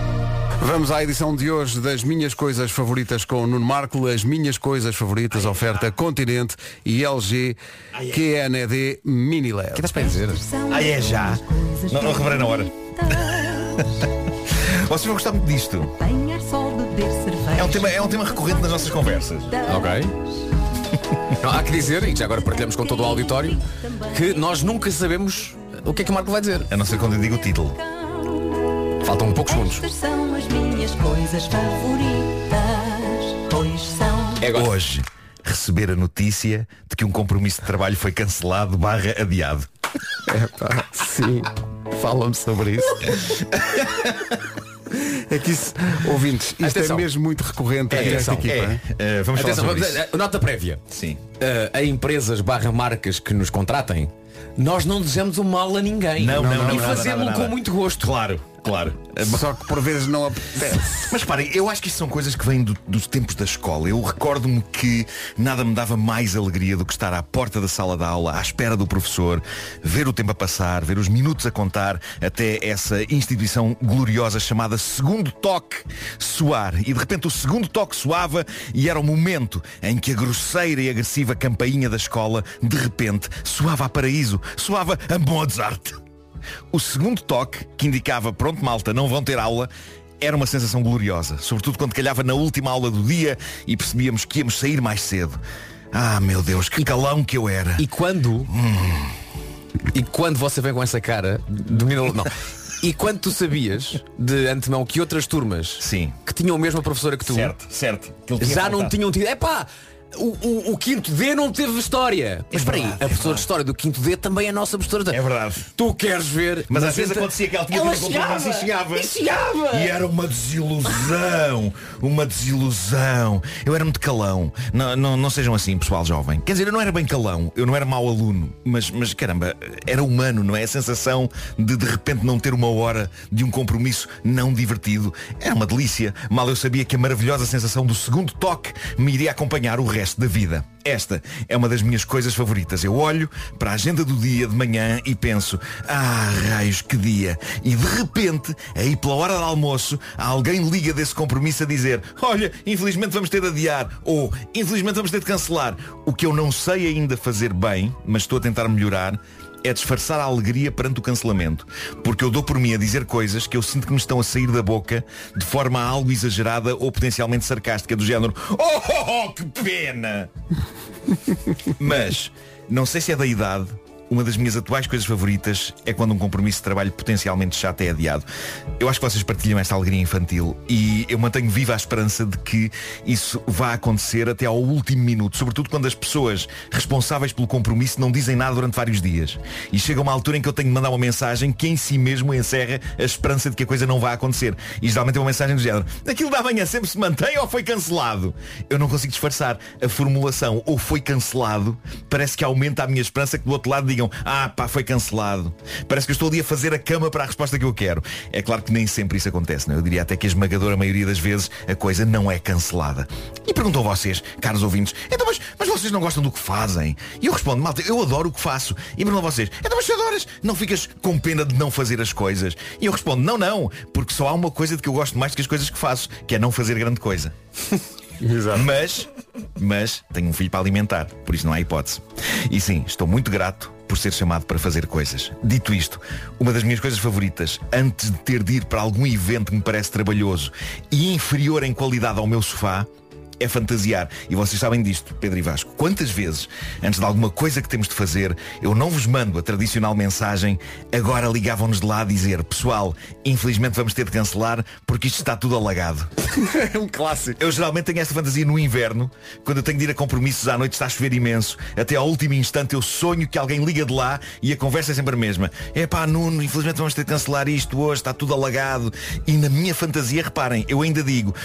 Vamos à edição de hoje das minhas coisas favoritas com o Nuno Marco. As minhas coisas favoritas, oferta Continente e LG QNED Mini LED. O que estás para dizer? Ah, é já? Não, não reparei na hora. Vocês vão gostar muito disto. É um tema, é um tema recorrente nas nossas conversas. Ok. Não, há que dizer, e já agora partilhamos com todo o auditório, que nós nunca sabemos o que é que o Marco vai dizer. A não ser quando eu digo o título. Faltam poucos segundos. Estas são as minhas coisas favoritas. Pois são. É agora. Hoje, receber a notícia de que um compromisso de trabalho foi cancelado barra adiado. Epá, sim. Fala-me sobre isso. É que isso, ouvintes, isto Atenção. é mesmo muito recorrente É, aqui nesta atenção, equipa. É, eh, vamos Atenção, falar sobre vamos- isso. eh, nota prévia. Sim. Eh, a empresas barra marcas que nos contratem, nós não desejamos o mal a ninguém. Não, não, não, E nada, com muito gosto. Claro, claro. Só que por vezes não apetece. Mas parem, eu acho que isto são coisas que vêm do- dos tempos da escola. Eu recordo-me que nada me dava mais alegria do que estar à porta da sala de aula, à espera do professor, ver o tempo a passar, ver os minutos a contar até essa instituição gloriosa chamada segundo toque soar. E de repente o segundo toque soava e era o momento em que a grosseira e agressiva campainha da escola de repente soava a paraíso, soava a Mozart. O segundo toque, que indicava pronto malta, não vão ter aula, era uma sensação gloriosa, sobretudo quando calhava na última aula do dia e percebíamos que íamos sair mais cedo. Ah, meu Deus, que calão que eu era. E quando. E quando você vem com essa cara de menino. Não. E quando tu sabias de antemão que outras turmas Sim. que tinham a mesma professora que tu Certo, certo. Que já não tinham tido. Epá! O, o, o quinto D não teve história. Mas espera aí, verdade, a é professora de história do quinto D também é a nossa professora. de- É verdade. Tu queres ver. Mas às vezes entra- acontecia que ela tinha Ela compromisso e chegava. E chegava. E era uma desilusão, uma desilusão. Eu era muito calão. Não, não, não sejam assim, pessoal jovem. Quer dizer, eu não era bem calão, eu não era mau aluno, mas, mas caramba, era humano, não é? A sensação de de repente não ter uma hora de um compromisso não divertido. Era uma delícia. Mal eu sabia que a maravilhosa sensação do segundo toque me iria acompanhar o resto da vida. Esta é uma das minhas coisas favoritas. Eu olho para a agenda do dia de manhã e penso, ah, raios, que dia. E de repente, aí pela hora do almoço, alguém liga desse compromisso a dizer, olha, infelizmente vamos ter de adiar. Ou, infelizmente vamos ter de cancelar. O que eu não sei ainda fazer bem, mas estou a tentar melhorar, é disfarçar a alegria perante o cancelamento. Porque eu dou por mim a dizer coisas que eu sinto que me estão a sair da boca de forma algo exagerada ou potencialmente sarcástica, do género Oh, oh, oh que pena! Mas, não sei se é da idade, uma das minhas atuais coisas favoritas é quando um compromisso de trabalho potencialmente chato é adiado. Eu acho que vocês partilham esta alegria infantil e eu mantenho viva a esperança de que isso vá acontecer até ao último minuto, sobretudo quando as pessoas responsáveis pelo compromisso não dizem nada durante vários dias. E chega uma altura em que eu tenho de mandar uma mensagem que em si mesmo encerra a esperança de que a coisa não vá acontecer. E geralmente é uma mensagem do género, aquilo da manhã sempre se mantém ou foi cancelado? Eu não consigo disfarçar. A formulação ou foi cancelado parece que aumenta a minha esperança que do outro lado digam, ah pá, foi cancelado. Parece que eu estou ali a fazer a cama para a resposta que eu quero. É claro que nem sempre isso acontece, não é? Eu diria até que a esmagadora maioria das vezes a coisa não é cancelada. E perguntam a vocês, caros ouvintes, então mas, mas vocês não gostam do que fazem? E eu respondo, malta, eu adoro o que faço. E perguntam a vocês, então mas se adoras, não ficas com pena de não fazer as coisas? E eu respondo, não, não, porque só há uma coisa de que eu gosto mais do que as coisas que faço, que é não fazer grande coisa. Mas, mas tenho um filho para alimentar, por isso não há hipótese. E sim, estou muito grato por ser chamado para fazer coisas. Dito isto, uma das minhas coisas favoritas, antes de ter de ir para algum evento que me parece trabalhoso e inferior em qualidade ao meu sofá, é fantasiar. E vocês sabem disto, Pedro e Vasco. Quantas vezes, antes de alguma coisa que temos de fazer, eu não vos mando a tradicional mensagem, agora ligavam-nos de lá a dizer, pessoal, infelizmente vamos ter de cancelar porque isto está tudo alagado. é um clássico. Eu geralmente tenho esta fantasia no inverno, quando eu tenho de ir a compromissos à noite, está a chover imenso. Até ao último instante eu sonho que alguém liga de lá e a conversa é sempre a mesma. É pá, Nuno, infelizmente vamos ter de cancelar isto hoje, está tudo alagado. E na minha fantasia, reparem, eu ainda digo,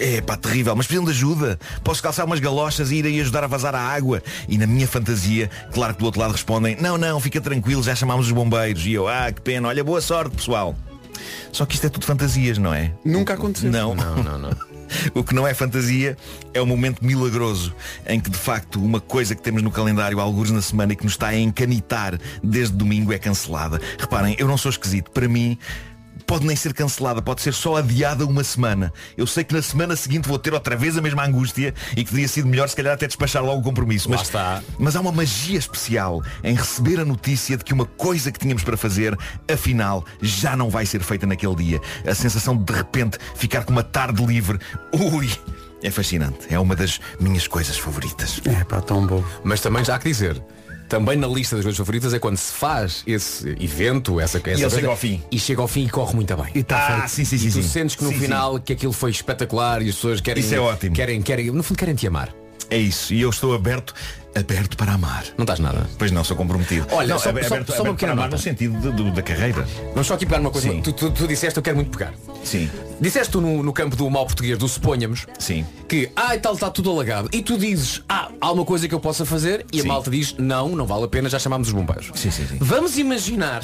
é pá, terrível, mas precisam de ajuda. Posso calçar umas galochas e ir aí ajudar a vazar a água. E na minha fantasia, claro que do outro lado respondem, não, não, fica tranquilo, já chamámos os bombeiros. E eu, ah, que pena, olha, boa sorte, pessoal. Só que isto é tudo fantasias, não é? Nunca aconteceu. Não, Não, não, não. O que não é fantasia é o momento milagroso em que de facto uma coisa que temos no calendário alguns na semana e que nos está a encanitar desde domingo é cancelada. Reparem, eu não sou esquisito. Para mim, pode nem ser cancelada, pode ser só adiada uma semana. Eu sei que na semana seguinte vou ter outra vez a mesma angústia e que teria sido melhor se calhar até despachar logo o compromisso. Lá Mas, está. mas há uma magia especial em receber a notícia de que uma coisa que tínhamos para fazer, afinal, já não vai ser feita naquele dia. A sensação de de repente ficar com uma tarde livre. Ui! É fascinante. É uma das minhas coisas favoritas. É pá, tão bom. Mas também já há que dizer. Também na lista das coisas favoritas é quando se faz esse evento, essa, essa ele coisa, chega ao fim. E chega ao fim e corre muito bem. E tá Ah, feito. sim, sim, sim. E tu sim. sentes que no final que aquilo foi espetacular e as pessoas querem. Isso é ótimo. Querem, querem, no fundo querem te amar. É isso. E eu estou aberto, aberto para amar. Não estás nada. Pois não, sou comprometido. Olha, não, só- aberto, só- aberto só uma para amar nota. no sentido de- do- da carreira. Vamos só aqui pegar uma coisa. Tu, tu, tu disseste eu quero muito pegar. Sim. Disseste tu no, no campo do mal português, do suponhamos, Sim. que ah, e tal, está tudo alagado. E tu dizes, ah, há uma coisa que eu possa fazer e a Sim. malta diz, não, não vale a pena, já chamámos os bombeiros. Sim, sim, sim. Vamos imaginar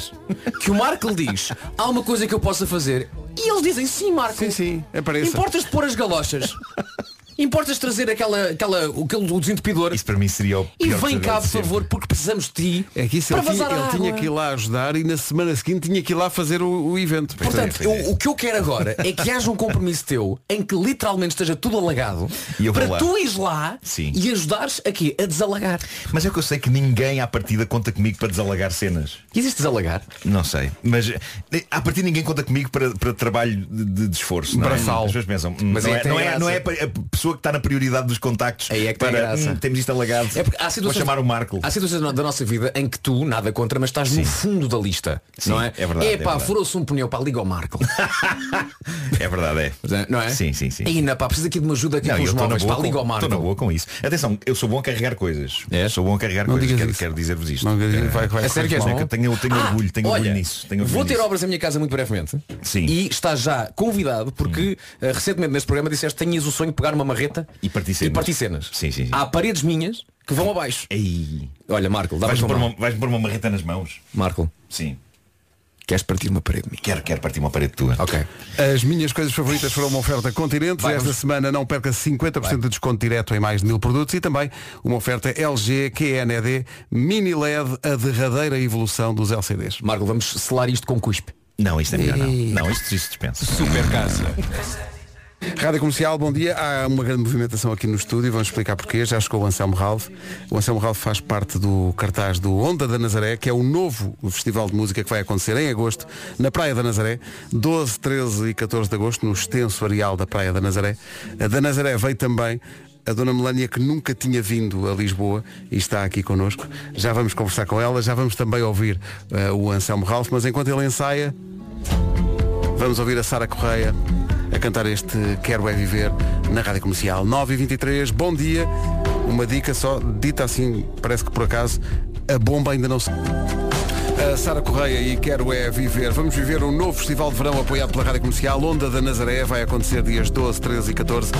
que o Marco lhe diz, há uma coisa que eu possa fazer e eles dizem, sim, Marco. Sim, sim, apareça. Importas de pôr as galochas? Importas de trazer aquela, aquela, aquele, o desentupidor? Isso para mim seria o E pior vem pesadelo cá, por favor, porque precisamos de ti É que isso para ele, tinha, ele tinha que ir lá ajudar e na semana seguinte tinha que ir lá fazer o, o evento. Portanto, eu- o que eu quero agora é que haja um compromisso teu em que literalmente esteja tudo alagado E para lá. tu ires lá Sim. e ajudares aqui a desalagar. Mas é que eu sei que ninguém à partida conta comigo para desalagar cenas. Existe desalagar? Não sei. Mas eh, à partida ninguém conta comigo para, para trabalho de, de esforço. Não é? Braçal. As pessoas pensam, Mas não, é, não, é, não é a pessoa que está na prioridade dos contactos Aí é que tem para graça. hum, temos isto alagado. É porque há Vou situações, chamar o Marco. há situações da nossa vida em que tu, nada contra, mas estás no fundo da lista. Sim, não é? é verdade, é Epá, verdade. furou-se um pneu para liga ao Marco. É verdade, é. não é? Sim, sim, sim. Ainda pá, precisa aqui de uma ajuda aqui Não, com eu os estou na, móveis boa para liga ao com, Marco. estou na boa com isso. Atenção, eu sou bom a carregar coisas. Sou bom a carregar Não coisas. digas Quero, isso. quero dizer-vos isto. Não digas isso, vai- vai- A sério que és é bom? que eu tenho, tenho Ah, orgulho, tenho olha, orgulho nisso. Tenho orgulho vou ter nisso. obras em minha casa muito brevemente. Sim. E estás já convidado porque eh, recentemente neste programa disseste que tinhas o sonho de pegar uma marreta E partir cenas. e partir cenas. Sim, sim, sim. Há paredes minhas que vão abaixo. Ei. Olha, Marco, dá Vais-me pôr, uma... pôr uma marreta nas mãos? Marco, Sim. queres partir uma parede minha? Quero, quero partir uma parede tua. Ok. As minhas coisas favoritas foram uma oferta Continente. Vai, Esta vamos. semana não perca 50% de desconto direto em mais de mil produtos e também uma oferta LG QNED Mini LED, a derradeira evolução dos LCDs. Marco, vamos selar isto com cuspe. Não, isto é melhor não. Não, isto, isto dispensa. Super casa. Rádio Comercial, bom dia. Há uma grande movimentação aqui no estúdio, vamos explicar porquê. Já chegou o Anselmo Ralph. O Anselmo Ralph faz parte do cartaz do Onda da Nazaré, que é o novo festival de música que vai acontecer em agosto, na Praia da Nazaré, 12, 13 e 14 de agosto, no extenso areal da Praia da Nazaré. A da Nazaré veio também a Dona Melania que nunca tinha vindo a Lisboa e está aqui connosco. Já vamos conversar com ela, já vamos também ouvir eh, o Anselmo Ralph, mas enquanto ele ensaia, Vamos ouvir a Sara Correia a cantar este Quero é Viver na Rádio Comercial 9 e 23 bom dia. Uma dica só, dita assim, parece que por acaso, a bomba ainda não se. A Sara Correia e Quero é Viver. Vamos viver um novo festival de verão apoiado pela Rádio Comercial. Onda da Nazaré vai acontecer dias 12, 13 e 14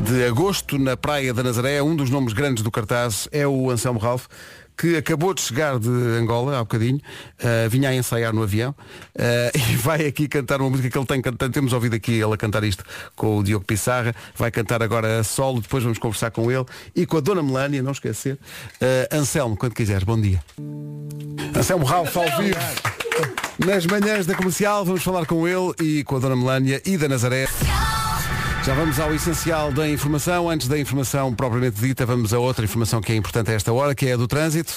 de agosto na Praia da Nazaré. Um dos nomes grandes do cartaz é o Anselmo Ralph que acabou de chegar de Angola há bocadinho, uh, vinha a ensaiar no avião uh, e vai aqui cantar uma música que ele tem cantado. Temos ouvido aqui ele a cantar isto com o Diogo Pissarra, vai cantar agora a solo, depois vamos conversar com ele e com a Dona Melania, não esquecer. Uh, Anselmo, quando quiseres, bom dia. Anselmo Ralph ao vivo. Nas manhãs da comercial, vamos falar com ele e com a Dona Melania e da Nazaré. Já vamos ao essencial da informação. Antes da informação propriamente dita, vamos a outra informação que é importante a esta hora, que é a do trânsito.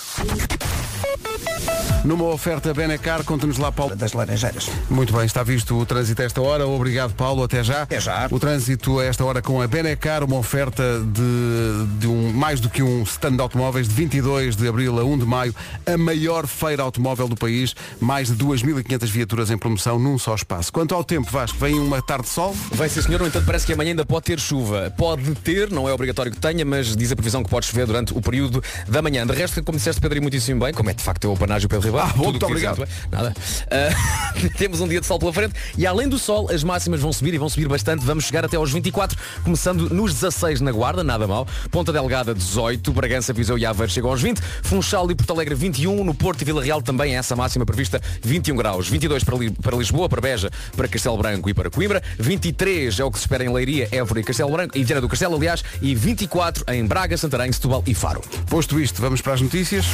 Numa oferta Benecar, conta-nos lá, Paulo. Das Laranjeiras. Muito bem, está visto o trânsito a esta hora. Obrigado, Paulo. Até já. Até já. O trânsito a esta hora com a Benecar, uma oferta de, de um, mais do que um stand de automóveis de 22 de abril a 1 de maio, a maior feira automóvel do país, mais de 2.500 viaturas em promoção num só espaço. Quanto ao tempo, Vasco, vem uma tarde de sol? Vai ser senhor, no entanto parece que amanhã ainda pode ter chuva. Pode ter, não é obrigatório que tenha, mas diz a previsão que pode chover durante o período da manhã. De resto, como disseste Pedro e muitíssimo bem, como é de facto o panágio Pedro Ribeiro. Ah, bom, muito obrigado. Nada. Ah, temos um dia de sol pela frente e além do sol, as máximas vão subir e vão subir bastante. Vamos chegar até aos 24, começando nos 16 na Guarda, nada mal. Ponta Delgada 18, Bragança, Viseu e Aveiro chegam aos 20, Funchal e Porto Alegre 21, no Porto e Vila Real também essa máxima prevista 21 graus, 22 para, Li- para Lisboa, para Beja, para Castelo Branco e para Coimbra, 23 é o que se espera em Leiria, Évora e Castelo Branco e Viana do Castelo, aliás, e 24 em Braga, Santarém, Setúbal e Faro. Posto isto, vamos para as notícias.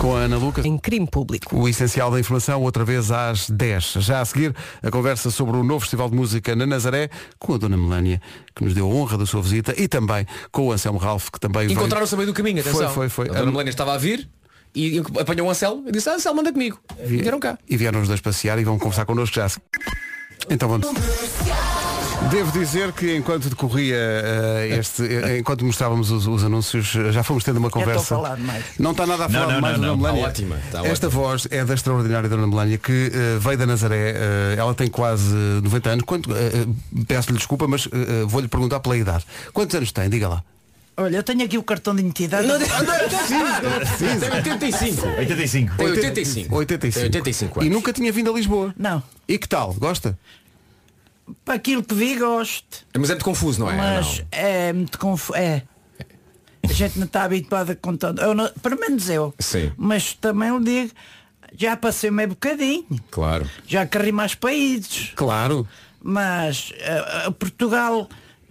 Com a Ana Lucas. Em crime público. O essencial da informação, outra vez às 10. Já a seguir, a conversa sobre o novo Festival de Música na Nazaré, com a Dona Melânia, que nos deu a honra da sua visita, e também com o Anselmo Ralph, que também veio- Encontraram-se a meio do caminho, Foi, atenção. foi, foi. A Dona Melania estava a vir e apanhou um Anselmo e disse, ah, Anselmo, anda comigo. E vieram cá. E vieram os dois passear e vão conversar connosco já. Então vamos. Devo dizer que enquanto decorria eh, este, eh, enquanto mostrávamos os, os anúncios, eh, já fomos tendo uma conversa. Não está nada a Não, falar não, não, da não. Dona Melânia. Está ótima, está Esta ótima. voz é da extraordinária Dona Melânia que eh, veio da Nazaré. eh, ela tem quase 90 anos. Quanto, eh, eh, Peço-lhe desculpa, mas eh, eh, vou-lhe perguntar pela idade. Quantos anos tem? Diga lá. Olha, eu tenho aqui o cartão de identidade. Tem 85. 85. Tem 85. 85. Tem 85 E nunca tinha vindo a Lisboa. Não. E que tal? Gosta? Para aquilo que vi, gosto. Mas é muito confuso, não é? Mas Não. é muito confuso. É. A gente não está habituado a contar. Eu não, pelo menos eu. Sim. Mas também eu digo, já passei meio bocadinho. Claro. Já carrei mais países. Claro. Mas eh, Portugal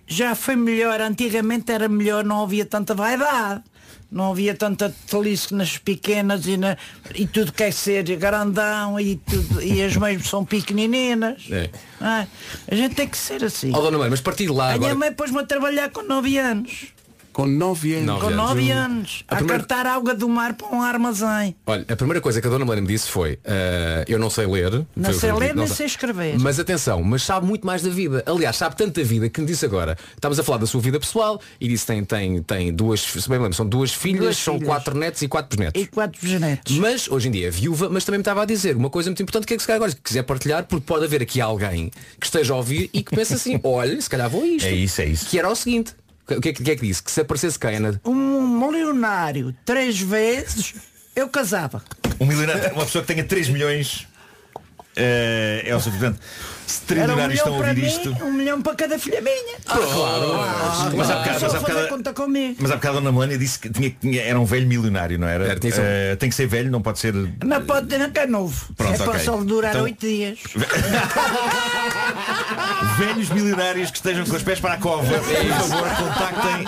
já foi melhor. Antigamente era melhor, não havia tanta vaidade. Não havia tanta tolice nas pequenas e, na, e tudo quer ser grandão e, tudo, e as mães são pequeninas. É. é? A gente tem que ser assim. Oh, dona Mãe, mas partir lá a minha agora... mãe pôs-me a trabalhar com 9 anos. Com 9 anos. Nove com anos. 9 anos. A A primeira- cartar água do mar para um armazém. Olha, a primeira coisa que a Dona Melania me disse foi eh, eu não sei ler. Não sei ler nem sei escrever. Mas atenção, mas sabe muito mais da vida. Aliás, sabe tanto da vida que me disse agora. Estávamos a falar da sua vida pessoal e disse tem, tem, tem duas, se bem me lembro, são duas filhas, Duas são filhas. quatro netos e quatro bisnetos. E quatro bisnetos. Mas hoje em dia é viúva, mas também me estava a dizer uma coisa muito importante que é que se calhar agora se quiser partilhar, porque pode haver aqui alguém que esteja a ouvir e que pense assim, olha, se calhar vou a isto. É isso, é isso. Que era o seguinte. O que é que, que, é que disse? Que se aparecesse quem, Ana? Um milionário três vezes eu casava. Um milionário, uma pessoa que tenha 3 milhões eh, é o suficiente. Se 3 Era um estão a para ouvir mim, isto. um milhão para cada filha minha. claro. Mas há bocado, Só mas há bocado, conta comigo. mas há bocado a Dona Melania disse que tinha, tinha- era um velho milionário, não era? Era, tinha que ser um- Eh, tem que ser velho, não pode ser. Não pode ter nunca é novo. Pronto, é para ok. só durar Então- oito dias. Velhos milionários que estejam com os pés para a cova. Por favor, contactem,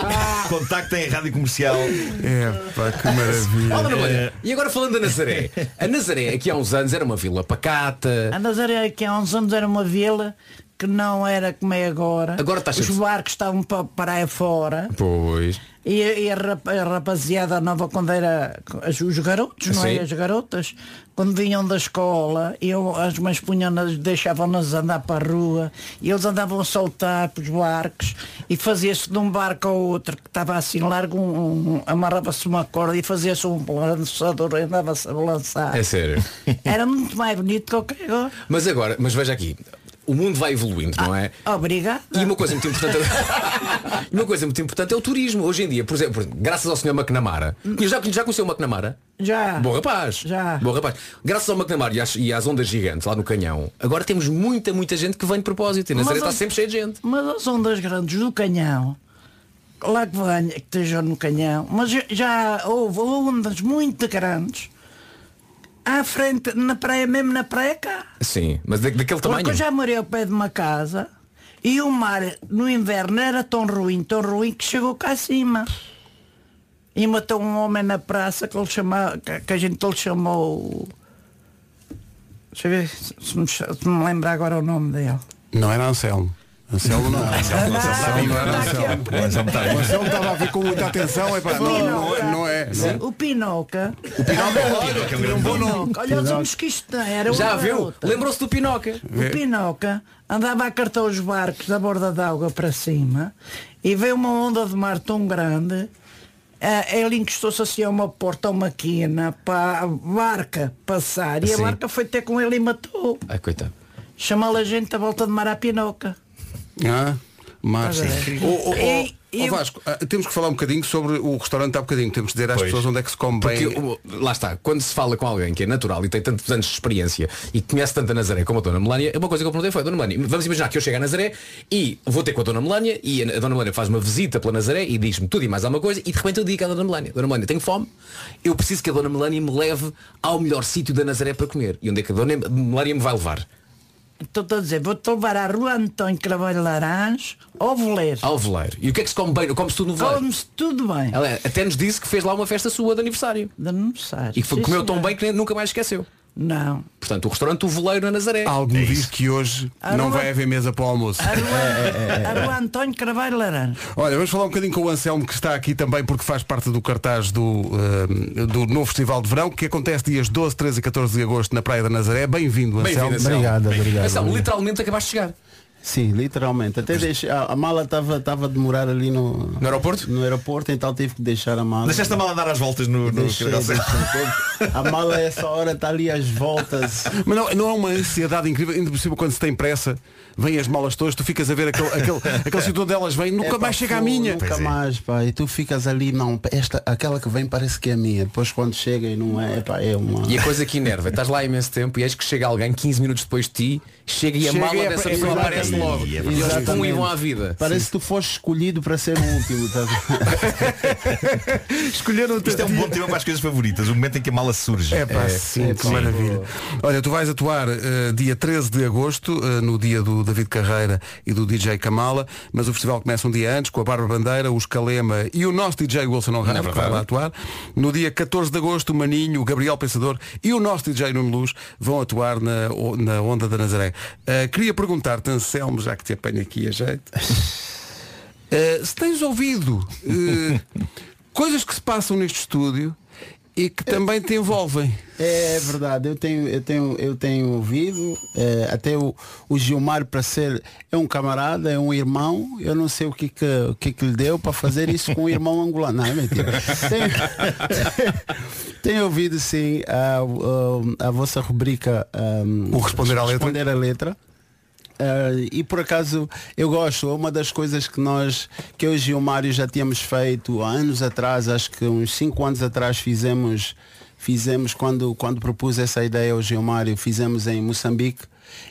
contactem a rádio comercial. É, pá, que maravilha. Oh, Dona Melania, E agora falando da Nazaré. A Nazaré aqui há uns anos era uma vila pacata. A Nazaré aqui há uns anos era uma vila que não era como é agora. Agora está Os barcos estavam para praia fora. Pois. E, a- e a, rap- a rapaziada nova quando era as- os garotos, não é? As garotas, quando vinham da escola, eu, as mães punham-nas, deixavam-nas andar para a rua e eles andavam a soltar para os barcos e fazia-se de um barco ao outro que estava assim largo, um, um- amarrava-se uma corda e fazia-se um lançador e andava-se a balançar. É sério. Era muito mais bonito que o que agora. Mas agora, mas veja aqui, o mundo vai evoluindo, não é? Obrigado. E uma coisa muito importante uma coisa muito importante é o turismo. Hoje em dia, por exemplo, graças ao Sr. McNamara, já, já conheceu o McNamara? Já. Bom rapaz. Já. Bom rapaz. Graças ao McNamara e às, e às ondas gigantes lá no canhão, agora temos muita, muita gente que vem de propósito. E na está sempre cheia de gente. Mas as ondas grandes do canhão, lá que venha, que estejam no canhão, mas já houve ondas muito grandes. À frente, na praia, mesmo na praia cá. Sim, mas da- daquele tamanho. Porque eu já morei ao pé de uma casa e o mar no inverno era tão ruim, tão ruim que chegou cá acima. E matou um homem na praça que, ele chama, que, que a gente lhe chamou. Deixa eu ver se me, se me lembra agora o nome dele. Não era Anselmo. Anselmo não. Anselmo não, Anselmo não era Anselmo. O Anselmo está aí. O Anselmo estava a ver com muita atenção. É pá, não, não, é- não é. O Pinoca. O Pinoca, Olha, que é um bom nome. Olha os nomes que isto. Era Já viu? Lembrou-se do Pinoca. O Pinoca andava a cartar os barcos da borda d'água para cima e veio uma onda de mar tão grande. eh, ele encostou-se assim a uma porta, a uma quina, para a barca passar. E a Sim. barca foi ter com ele e matou. Ai, coitado. Chamou a gente a volta de mar à Pinoca. Ah, Márcio. Estás a ver? Ô, ô, ô, E- e ó eu- Vasco, ah, temos que falar um bocadinho sobre o restaurante há bocadinho. Temos que dizer às Pois. pessoas onde é que se come Porque, bem. lá está, quando se fala com alguém que é natural e tem tantos anos de experiência e conhece tanto a Nazaré como a Dona Melania, uma coisa que eu perguntei foi, Dona Melania, vamos imaginar que eu chego a Nazaré e vou ter com a Dona Melania e a Dona Melania faz uma visita pela Nazaré e diz-me tudo e mais alguma coisa e de repente eu digo à Dona Melania, Dona Melania, tenho fome, eu preciso que a Dona Melania me leve ao melhor sítio da Nazaré para comer. E onde é que a Dona Melania me vai levar? Estou a dizer, vou-te levar à Rua António Carvalho Laranjo ao veleiro. Ao veleiro. E o que é que se come bem? Come-se tudo no veleiro. Come-se tudo bem. Ela até nos disse que fez lá uma festa sua de aniversário. De aniversário. E que foi- comeu tão bem que nunca mais esqueceu. Não. Portanto, o restaurante O Veleiro na Nazaré. Algo me diz que hoje não vai é- haver mesa para o almoço. A Rua, a Rua António Carvalho Laranjo. Olha, vamos falar um bocadinho com o Anselmo que está aqui também porque faz parte do cartaz do, eh, do novo Festival de Verão que acontece dias 12, 13 e 14 de agosto na Praia da Nazaré. Bem-vindo, Anselmo. Anselmo. Obrigado, obrigado. Anselmo, obrigado. literalmente acabaste de chegar. Sim, literalmente. Até deixei, a, a mala estava estava a demorar ali no, No aeroporto? no aeroporto, então tive que deixar a mala. Deixaste a mala dar às voltas no, no Deixei, deixei. A mala a essa hora está ali às voltas. Mas não, não é uma ansiedade incrível, cima quando se tem pressa, vêm as malas todas, tu ficas a ver aquele, aquele, aquele sítio onde elas vêm, nunca Epá, mais chega a minha. Nunca é. mais, pá. E tu ficas ali, não, esta, aquela que vem parece que é minha. Depois quando chega e não é, epá, é uma. E a coisa que enerva, estás lá há imenso tempo e eis que chega alguém 15 minutos depois de ti, chega e a Chega mala e é- dessa é pessoa aparece é logo. E eles pum e vão à vida. Parece que tu foste escolhido para ser o último. tá? Escolheram Isto é um bom tema para as coisas favoritas, o momento em que a mala surge. É pá, sim, é, que sim. maravilha. Olha, tu vais atuar eh, dia 13 de agosto, eh, no dia do David Carreira e do DJ Kamala, mas o festival começa um dia antes, com a Bárbara Bandeira, os Calema e o nosso DJ Wilson Honrado, É que vai lá atuar. No dia 14 de agosto, o Maninho, o Gabriel Pensador e o nosso DJ Nuno Luz vão atuar na, na Onda da Nazaré. Eh, queria perguntar-te, Anselmo, já que te apanho aqui a jeito, eh, se tens ouvido eh, coisas que se passam neste estúdio e que também te envolvem. É verdade, eu tenho, eu tenho, eu tenho ouvido, eh, até o, o Gilmar para ser é um camarada, é um irmão, eu não sei o que que, o que, que lhe deu para fazer isso com um irmão angolano. Não, é mentira. Tenho, tenho ouvido sim a, a, a vossa rubrica um, O Responder à Letra. Responder à letra. Eh, e por acaso eu gosto, é uma das coisas que nós, que eu e o Gilmário já tínhamos feito há anos atrás, acho que uns 5 anos atrás fizemos, fizemos quando, quando propus essa ideia ao Gilmário, fizemos em Moçambique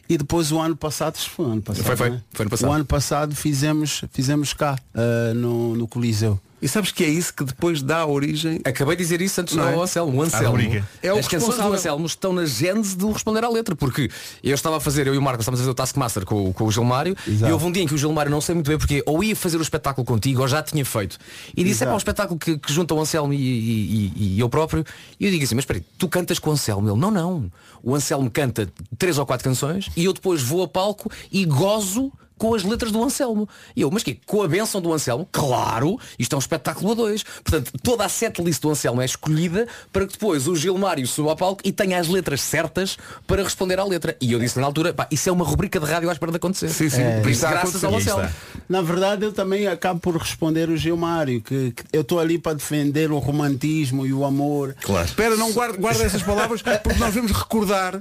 e depois o ano passado, foi ano passado. Foi, foi. né? Foi ano passado. O ano passado fizemos, fizemos cá, eh, no, no Coliseu. E sabes que é isso que depois dá origem. Acabei de dizer isso antes Não é? ao Anselmo. O Anselmo. É o as canções do. Anselmo estão na gênese do responder à letra. Porque eu estava a fazer, eu e o Marcos estávamos a fazer o Taskmaster com, o- com o Gilmário Exato. e houve um dia em que o Gilmário não sei muito bem porque ou ia fazer o espetáculo contigo ou já tinha feito. E disse, é para um espetáculo que, que junta o Anselmo e, e- e- e eu próprio. E eu digo assim, mas espera aí, tu cantas com o Anselmo? Ele, não, não. O Anselmo canta três ou quatro canções e eu depois vou a palco e gozo com as letras do Anselmo. E eu, mas que Com a benção do Anselmo? Claro, isto é um espetáculo a dois. Portanto, toda a setlist do Anselmo é escolhida para que depois o Gilmário suba ao palco e tenha as letras certas para responder à letra. E eu disse na altura, pá, isso é uma rubrica de rádio à espera de acontecer. Sim, sim. Por isso, graças ao. Anselmo. Na verdade eu também acabo por responder o Gilmário, que, que eu estou ali para defender o romantismo e o amor. Claro. Espera, não guarda, guarda essas palavras porque nós vamos recordar.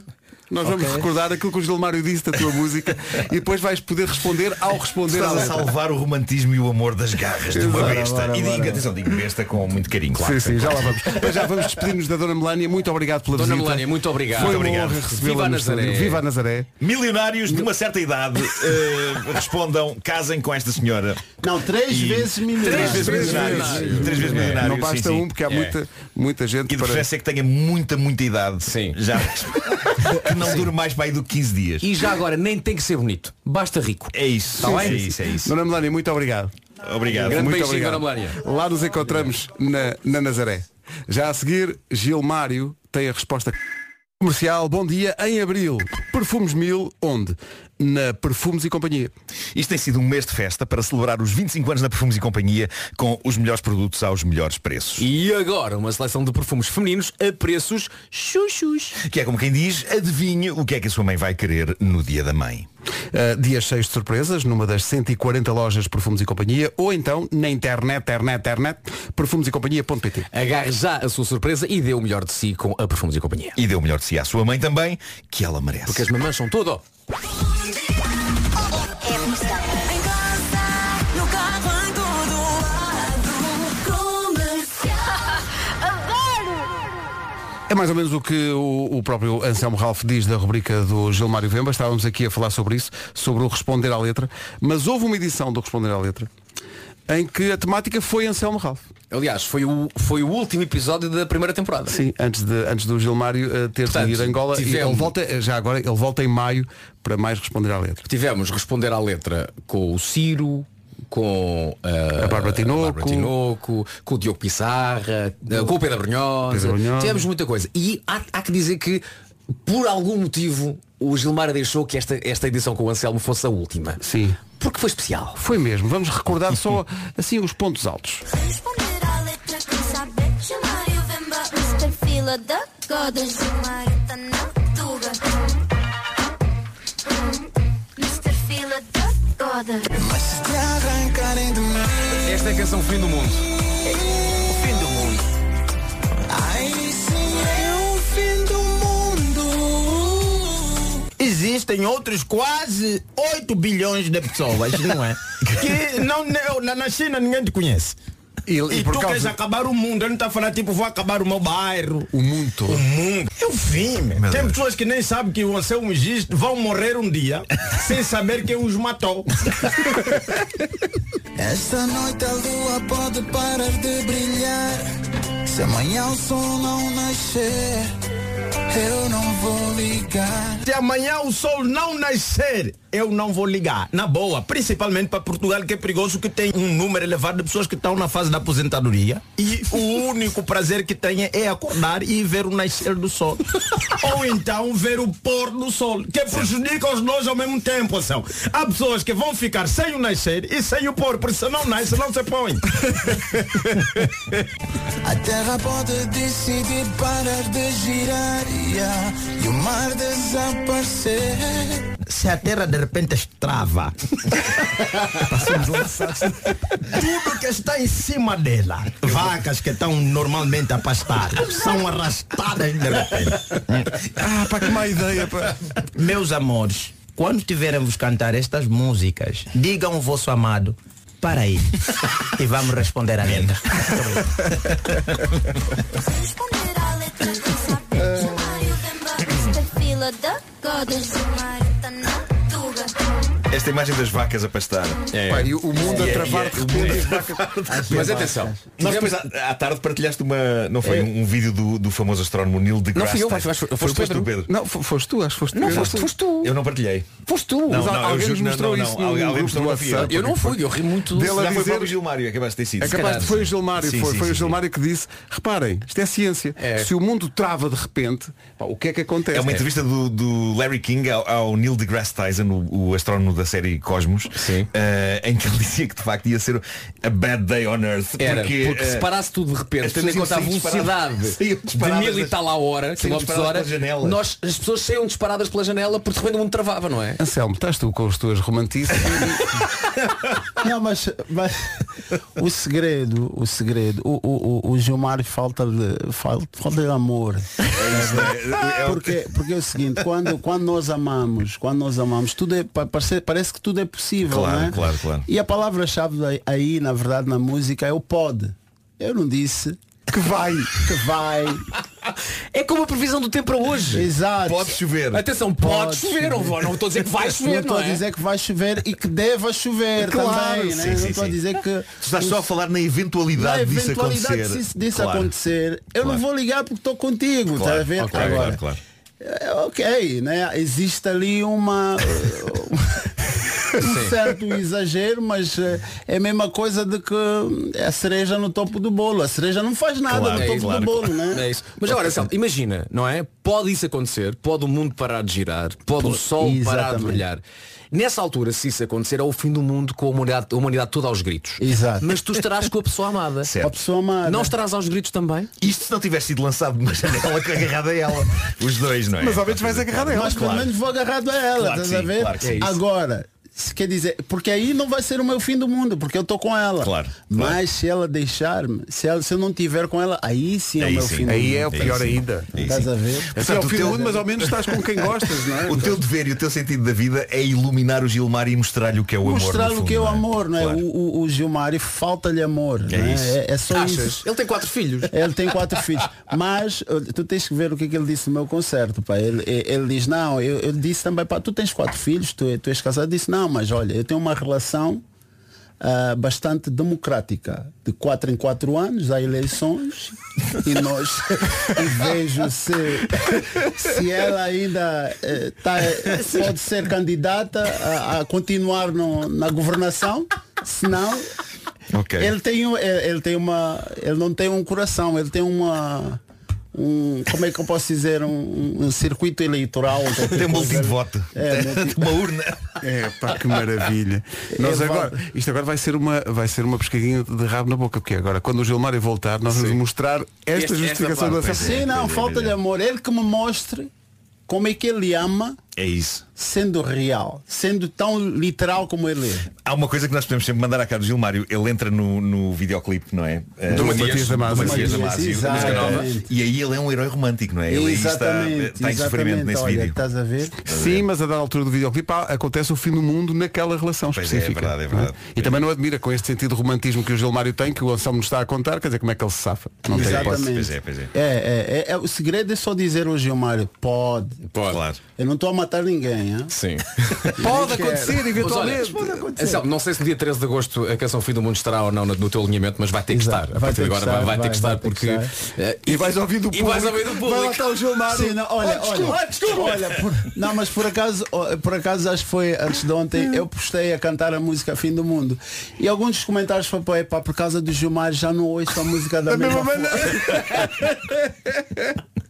Nós vamos Ok. recordar aquilo que o Gilmário disse da tua música e depois vais poder responder ao responder Estás a salvar o romantismo e o amor das garras de uma Bora, besta. bora, e digo, bora. atenção, digo besta com muito carinho, claro. Sim, sim, já lá vamos. Mas já vamos despedir-nos da Dona Melania. Muito obrigado pela Dona visita. Melania, muito obrigado. Foi Muito uma obrigado. Viva a Nazaré. estúdio. Viva a Nazaré. Milionários de uma certa idade eh, respondam, casem com esta senhora. Não, três E- vezes milionário. Três vezes milionários. Três vezes milionários. Não basta sim, um porque há É. muita, muita gente E de para. é que tenha muita, muita idade. Sim. Já. não dure mais para aí do que 15 dias. E já agora, nem tem que ser bonito. Basta rico. É isso. Tá é bem? isso, é isso. Dona Melania, muito obrigado. Obrigado. Grande Muito beijinho, obrigado. Dona Melania. Lá nos encontramos na, na Nazaré. Já a seguir, Gilmário tem a resposta comercial. Bom dia. Em abril, Perfumes Mil, onde? Na Perfumes e Companhia. Isto tem sido um mês de festa para celebrar os 25 anos da Perfumes e Companhia com os melhores produtos aos melhores preços. E agora uma seleção de perfumes femininos a preços chuchus. Que é como quem diz, adivinhe o que é que a sua mãe vai querer no dia da mãe. Uh, dias cheios de surpresas numa das 140 lojas Perfumes e Companhia ou então na internet, internet, internet, perfumesecompanhia.pt. Agarre já a sua surpresa e dê o melhor de si com a Perfumes e Companhia. E dê o melhor de si à sua mãe também, que ela merece. Porque as mamães são tudo. É mais ou menos o que o, o próprio Anselmo Ralph diz da rubrica do Gilmário Vemba. Estávamos aqui a falar sobre isso, sobre o responder à letra. Mas houve uma edição do responder à letra em que a temática foi Anselmo Ralph. Aliás, foi o, foi o último episódio da primeira temporada. Sim, antes, de, antes do Gilmário uh, ter Portanto, ido a Angola. E tivemos- ele volta, já agora, ele volta em maio para mais responder à letra. Tivemos responder à letra com o Ciro, com uh, A Bárbara Tinoco. Tinoco, com o Diogo Pissarra, uh, com o Pedro Brunhosa. Pedro Brunhosa. Tivemos muita coisa. E há, há que dizer que, por algum motivo, o Gilmar deixou que esta, esta edição com o Anselmo fosse a última. Sim. Porque foi especial. Foi mesmo. Vamos recordar só assim os pontos altos. Da Goda Esta é a canção Fim do Mundo. O fim do mundo Ai sim é o fim do mundo Existem outros quase 8 bilhões de pessoas, não é? Que não, não- na, na China ninguém te conhece. E, E, por tu causa- queres acabar o mundo, ele não está a falar tipo, vou acabar o meu bairro. O mundo todo. O mundo. É o fim, meu. Meu Tem Deus. pessoas que nem sabem que o Anselmo Giz vão morrer um dia sem saber quem os matou. Esta noite a lua pode parar de brilhar Se amanhã o sol não nascer Eu não vou ligar Se amanhã o sol não nascer, eu não vou ligar. Na boa, principalmente para Portugal, que é perigoso, que tem um número elevado de pessoas que estão na fase da aposentadoria. E o único prazer que tem é acordar e ver o nascer do sol. Ou então ver o pôr do sol, que prejudica os dois ao mesmo tempo. Assim. Há pessoas que vão ficar sem o nascer e sem o pôr, porque se não nasce, não se põe. A terra pode decidir parar de girar E o mar desaparecer Se a terra repente estrava, tudo que está em cima dela, vacas que estão normalmente a pastar, são arrastadas de repente. Ah, pá, que má ideia, pá. Meus amores, quando tiverem vos cantar estas músicas, digam ao vosso amado, para aí. E vamos responder a letra. Responder à letra da Esta imagem das vacas a pastar. Pá, e o mundo a E é- travar é- de repente. mundo- as vacas- Mas atenção, nós depois à, à tarde partilhaste uma. Não foi? É. Um, um vídeo do, do famoso astrónomo Neil deGrasse Não fui eu, foi o Foste Pedro. tu, Pedro. Não, fo- foste tu, acho que foste Não, tu. foste- foste tu. Eu não partilhei. Foste tu. Não, Mas não, alguém eu juro- mostrou não, isso não, no alguém mostrou, não WhatsApp. Eu não fui, eu ri muito. Dele a Já foi o Gilmário, é capaz de ter sido. É capaz de foi o Gilmário, foi, foi o Gilmário que disse, reparem, isto é ciência. Se o mundo trava de repente, o que é que acontece? É uma entrevista do, Larry King ao, ao Neil deGrasse Tyson, o, o astrónomo da série Cosmos, eh, em que ele dizia que de facto ia ser a bad day on Earth. Era, porque, porque, se eh, parasse tudo de repente, tendo em conta a velocidade de mil e tal à hora, quilómetros hora, nós, as pessoas saiam disparadas pela janela porque de repente o mundo travava, não é? Anselmo, estás tu com as tuas romantices. Não, mas, mas o segredo, o segredo, o, o, o, o Gilmar falta de, falta, falta de amor. é o- Porque, porque é o seguinte, quando, quando nós amamos, quando nós amamos, tudo é, pa- parece, parece que tudo é possível. Claro, não é? claro, claro. E a palavra-chave aí, na verdade, na música é o pode. Eu não disse que vai, que vai. É como a previsão do tempo para hoje. Exato. Pode chover. Atenção, pode, chover, não vou- não estou a dizer que vai chover, não estou não a é? dizer que vai chover e que deva chover Claro, também. sim, né? sim, não estou a dizer que. Tu estás os- só a falar na eventualidade, na disso eventualidade acontecer. disso, disso Claro. acontecer, eu Claro. não vou ligar porque estou contigo, Claro, tá a ver? ok, Agora, claro, claro. é, ok, né? Existe ali uma. um certo exagero, mas eh, é a mesma coisa de que é a cereja no topo do bolo. A cereja não faz nada no É topo isso, do bolo, né? É isso. Mas agora, imagina, não é? Pode isso acontecer, pode o mundo parar de girar, pode o sol parar de exatamente. brilhar. Nessa altura, se isso acontecer, é o fim do mundo com a humanidade, a humanidade toda aos gritos. Exato. Mas tu estarás com a pessoa amada. Certo. A pessoa amada. Não estarás aos gritos também? Isto se não tivesse sido lançado de uma janela agarrada a ela. Os dois, não é? Mas ao menos vais agarrado a ela. Mas pelo menos vou agarrado a ela, Claro estás a sim, ver? claro. Agora, quer dizer, porque aí não vai ser o meu fim do mundo, porque eu estou com ela. Claro, Mas se ela deixar-me, se, ela- se eu não tiver com ela, aí sim é o Aí meu sim. fim do Aí mundo. é o pior Aí ainda. Aí Estás sim. a ver? Esse é o Portanto, fim o do teu- mundo, mas ao menos estás com quem gostas, não é? O teu dever e o teu sentido da vida é iluminar o Gilmar e mostrar-lhe o que é o amor. Mostrar no o que é o não amor, não é? Claro. O, o, o Gilmário falta-lhe amor. É não é? isso. É, é só Achas? isso. Ele tem quatro filhos. Ele tem quatro filhos. Mas uh, tu tens que ver o que, é que ele disse no meu concerto. Pá. Ele, ele- ele diz, não, eu, eu disse também, pá, tu tens quatro filhos, tu, tu és casado. Disse, não, mas olha, eu tenho uma relação ah, bastante democrática. De quatro em quatro anos há eleições e nós e vejo se, se ela ainda eh, tá, pode ser candidata a, a continuar no- na governação, senão Ok. ele tem, ele, ele tem uma. Ele não tem um coração, ele tem uma. Um, como é que eu posso dizer? Um, um circuito eleitoral. Tem um boletim de voto. É, multi- uma urna. É, pá, que maravilha. Nós É, agora, isto agora vai ser uma, vai ser uma pescadinha de rabo na boca, porque agora quando o Gilmário voltar, nós vamos mostrar esta Este- justificação esta da parte, Sim, não, é, falta-lhe pois é. amor. Ele que me mostre como é que ele ama É isso. sendo real, sendo tão literal como ele é. Há uma coisa que nós podemos sempre mandar à cara do Gilmário. Ele entra no, no videoclipe, não é? Eh, Do Matias Damasio. do Matias Damasio, exatamente. E aí ele é um herói romântico, não é? Ele aí está, exatamente, está em sofrimento exatamente. nesse Olha, vídeo. estás a ver? Sim, mas a dada altura do videoclipe acontece o fim do mundo naquela relação Pois é, é específica. verdade, é não verdade. E também não admira com este sentido de romantismo que o Gilmário tem, que o Anselmo nos está a contar, quer dizer, como é que ele se safa? Não tem hipótese. Exatamente. Pois é, pois é. É, é, é, é, o segredo é só dizer ao Gilmário, pode. Pode. Claro. Eu não estou a matar ninguém, hein? Sim. Pode acontecer, olha, eventualmente. Pode acontecer. Anselmo, não sei se no dia 13 de agosto a canção Fim do Mundo estará ou não no, teu alinhamento, mas vai ter que Exato. estar. A Vai partir ter agora estar, vai, vai ter que estar vai ter que porque. eh, E vais ouvir do E público. vais ouvir do público. Vai lá estar o Gilmário. Sim, não, olha, Oh, olha, desculpa, desculpa. olha, por- não, mas por acaso, por acaso acho que foi antes de ontem, eu postei a cantar a música Fim do Mundo. E alguns dos comentários foi pá, epá, por causa do Gilmar já não ouço a música da, Da mesma, mesma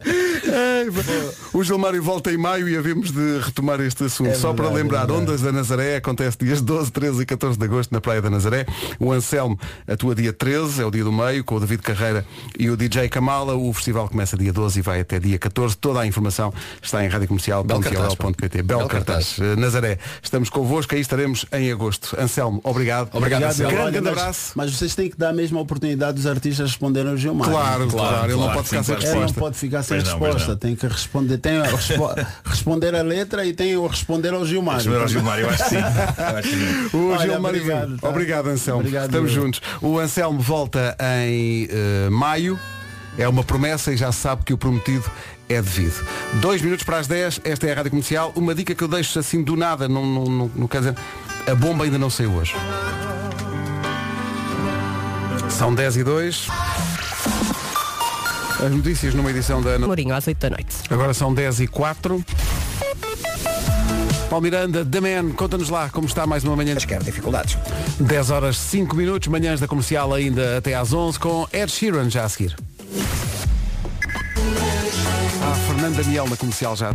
pá. o Gilmário volta em maio e havemos de retomar este assunto. É Só para verdade, lembrar, é verdade. Ondas da Nazaré acontece dias 12, 13 e 14 de agosto na Praia da Nazaré. O Anselmo atua dia 13, é o dia do meio, com o David Carreira e o DJ Kamala. O festival começa dia 12 e vai até dia 14. Toda a informação está em radiocomercial.pt. Bel Bel cartaz. Eh, Nazaré, estamos convosco, aí estaremos em agosto. Anselmo, obrigado. Obrigado, Anselmo. Grande, Olha, grande mas- abraço. Mas vocês têm que dar a mesma oportunidade dos artistas responderem ao Gilmar. Claro, claro, ele não claro, pode ficar sim, sem claro. Ele não resposta. pode ficar sem Pois não, pois resposta, não. tem que responder, tem a respo- responder a letra e tem o responder ao Gilmar. Responder ao Gilmário, eu acho que sim. Eu acho que sim. O Olha, Gilmário obrigado, tá? Obrigado, Anselmo. Obrigado, Estamos eu. juntos. O Anselmo volta em eh, maio. É uma promessa e já se sabe que o prometido é devido. Dois minutos para as 10, esta é a Rádio Comercial. Uma dica que eu deixo assim do nada, não, não, não, não quer dizer. A bomba ainda não saiu hoje. São 10 e 2. As notícias numa edição da Ana. Mourinho, às 8 da noite. Agora são 10 e 4. Paulo Miranda, The Man, conta-nos lá como está mais uma manhã. Quer dificuldades. 10 horas 5 minutos, manhãs da comercial ainda até às 11 com Ed Sheeran já a seguir. Ah, Fernando Daniel na comercial já.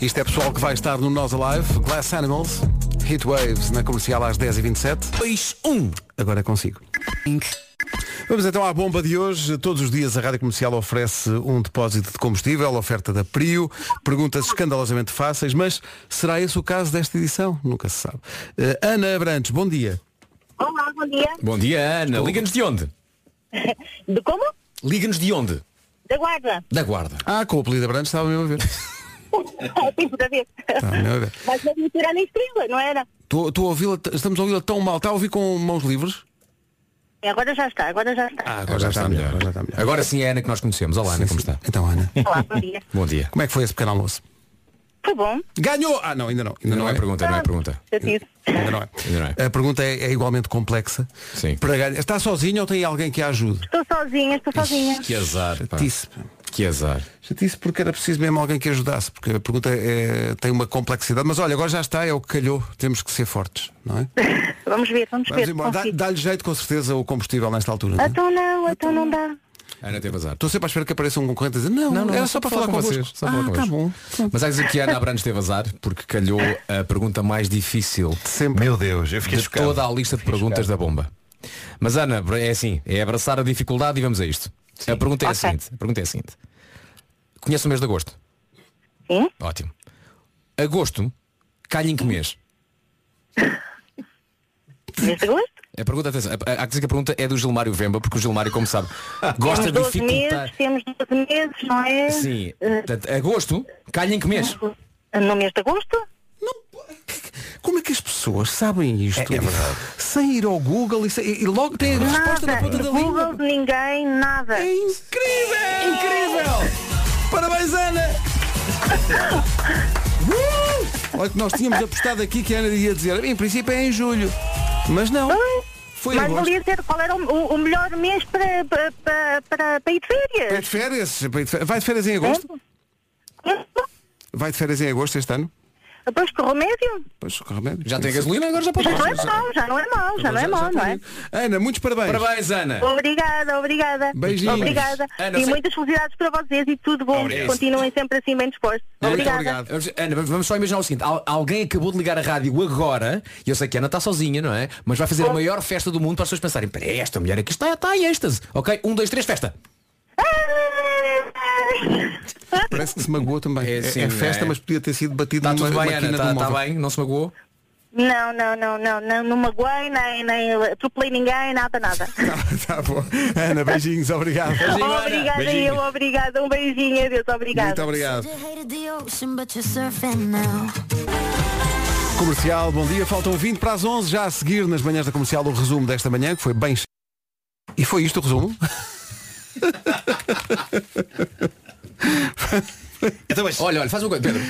Isto é pessoal que vai estar no Nós Alive, Glass Animals, Heat Waves na comercial às 10h27. 2, 1. Agora é consigo. Vamos então à bomba de hoje. Todos os dias a Rádio Comercial oferece um depósito de combustível, oferta da Prio, perguntas escandalosamente fáceis, mas será esse o caso desta edição? Nunca se sabe. Eh, Ana Abrantes, bom dia. Olá, bom dia. Bom dia, Ana. Liga-nos de onde? De como? Liga-nos de onde? Da guarda. Da Guarda. Ah, com o apelido Abrantes estava mesmo a ver. Tipo da vez. Estava mesmo a ver. Mas a misturar na estrela, não era? Estou a ouvi-la, estamos a ouvi-la tão mal. Está a ouvir com mãos livres? É, Agora já está, agora já está. Ah, Agora já está melhor. Agora, já está melhor. Agora sim é a Ana que nós conhecemos. Olá, Ana, como está? Então, Ana. Olá, bom dia. Bom dia. Como é que foi esse pequeno almoço? Foi bom. Ganhou! Ah, não, ainda não. Ainda, Ainda não é pergunta, não é pergunta. Eu disse. Ainda não é. Ainda não é. A pergunta é, é igualmente complexa. Sim. Para ganhar- Está sozinho ou tem alguém que a ajude? Estou sozinha, estou sozinha. Que azar. pá. Disse. Que azar. Já disse porque era preciso mesmo alguém que ajudasse, porque a pergunta é- tem uma complexidade. Mas olha, agora já está, é o que calhou. Temos que ser fortes, não é? Vamos ver, vamos, Vamos ver. embora. Dá-. Dá-lhe jeito com certeza o combustível nesta altura. não é? Então não, então não dá. Ana teve azar. Estou sempre à espera que apareça um concorrente a dizer, não, era só para falar, com vocês. Só ah, falar tá bom. Mas há que dizer que a Ana Abrantes teve azar porque calhou a pergunta mais difícil Sempre. Meu Deus, eu fiquei de chocado. toda a lista de perguntas da bomba. Mas Ana, é assim, é abraçar a dificuldade e vamos a isto. A pergunta é a Ok. seguinte. A pergunta é a seguinte. Conhece o mês de agosto? Sim. Ótimo. Agosto, calha em que mês? Mês de agosto? A pergunta, atenção, há que dizer que a pergunta é do Gilmário Vemba, porque o Gilmário, como sabe, gosta de temos 12 dificultar. meses, temos 12 meses, não é? Sim. Eh, Portanto, agosto, calha em que mês? no mês de agosto? Como é que as pessoas sabem isto? É- é verdade. Sem ir ao Google e, sem- e logo tem a resposta na Nada. ponta da Google língua. de ninguém, nada. É incrível! Incrível! Parabéns, Ana! Uh! Olha que nós tínhamos apostado aqui que a Ana ia dizer, em princípio é em julho. Mas não. Foi Mas valia dizer qual era o, o- melhor mês para, para, para, para, para ir de férias. férias? Vai de férias, vai de férias em agosto? Vai de férias em agosto este ano? Depois com remédio. Pois, com remédio. Já tem gasolina, agora já pode Já não é mau, já não é mau, já não é mau, não é? Ana, muitos parabéns. Parabéns, Ana. Obrigada, obrigada. Beijinhos. Obrigada. Ana, e sei- muitas felicidades para vocês e tudo bom. Obrigado. Continuem sempre assim bem dispostos. Muito Obrigada. Ana, vamos- só imaginar o seguinte, al- alguém acabou de ligar a rádio agora, e eu sei que a Ana está sozinha, não é? Mas vai fazer a maior festa do mundo para as pessoas pensarem, peraí, esta mulher aqui está, está em êxtase. Ok, um, dois, três, festa. Parece que se magoou também. É, sim, é festa, é. mas podia ter sido batido Está numa tudo bem, máquina Ana, está móvel. bem, não se magoou? Não, não, não, não, não, não magoei, nem, nem atropelei ninguém, nada, nada. Tá bom. Ana, beijinhos, obrigado. obrigada eu, obrigada. Um beijinho, adeus, obrigada. Muito obrigado. Comercial, bom dia. Faltam 20 para as 11, já a seguir nas manhãs da comercial o resumo desta manhã, que foi bem. E foi isto o resumo? Olha, olha, faz uma coisa, Pedro.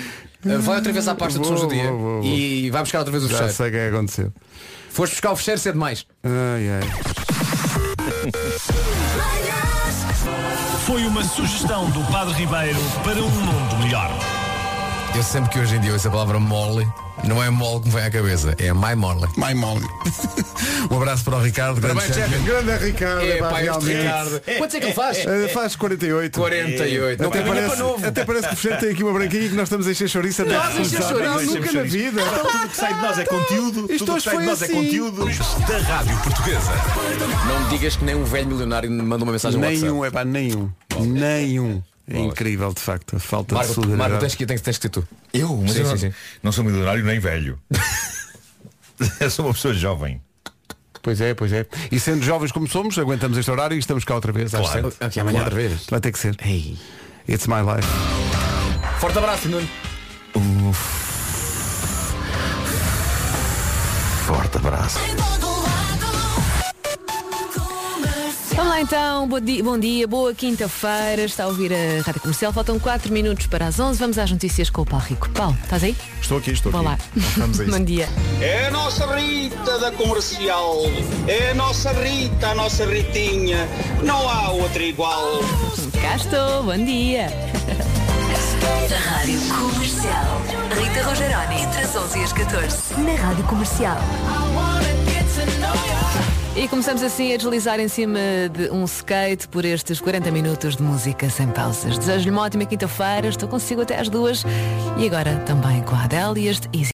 Uh, Vai outra vez à pasta de sons do dia vou, vou, vou. e vai buscar outra vez o Já fecheiro. sei o que é que aconteceu. Foste buscar o fecheiro cedo demais. Ai, ai. Foi uma sugestão do Padre Ribeiro para um mundo melhor. Eu sempre que hoje em dia ouço a palavra mole, não é mole que me vem à cabeça, é my mole. My mole. um abraço para o Ricardo. grande. Grande Ricardo. É, pá. Ricardo. Quantos é que ele faz? Eh, faz 48. 48. Não, Até é parece, até parece que o Fecheiro tem aqui uma branquinha e que nós estamos a encher chouriço até Nós que encher chouriço. Não, Nós nunca na vida. Então, tudo que sai de nós é conteúdo. Isto tudo que sai de nós é assim. conteúdo. Da Rádio Portuguesa. Não me digas que nem um velho milionário me manda uma mensagem no Nenhum, WhatsApp. é pá, nenhum. Nenhum. É incrível, de facto, a falta de Marco, Marco solidariedade. tens que, tens, tens que ter tu. Eu? Mas Sim, eu não, sim, sim. não sou milionário nem velho. eu sou uma pessoa jovem. Pois é, pois é. E sendo jovens como somos, aguentamos este horário e estamos cá outra vez. às Claro. sete. Ok, amanhã outra vez. Vai ter que ser. It's my life. Forte abraço, Nuno. Forte abraço. Vamos lá então, bom dia, bom dia boa quinta-feira, está a ouvir a Rádio Comercial, faltam 4 minutos para as 11, vamos às notícias com o Paulo Rico. Paulo, estás aí? Estou aqui, estou Vá lá. Vamos a isso. bom dia. É a nossa Rita da comercial. É a nossa Rita, a nossa Ritinha. Não há outra igual. Cá estou, bom dia. Da Rádio Comercial. Rita Rogeroni, entre as 11 e as 14. Na Rádio Comercial. E começamos assim a deslizar em cima de um skate por estes 40 minutos de música sem pausas. Desejo-lhe uma ótima quinta-feira, estou consigo até às duas e agora também com a Adele e este Easy.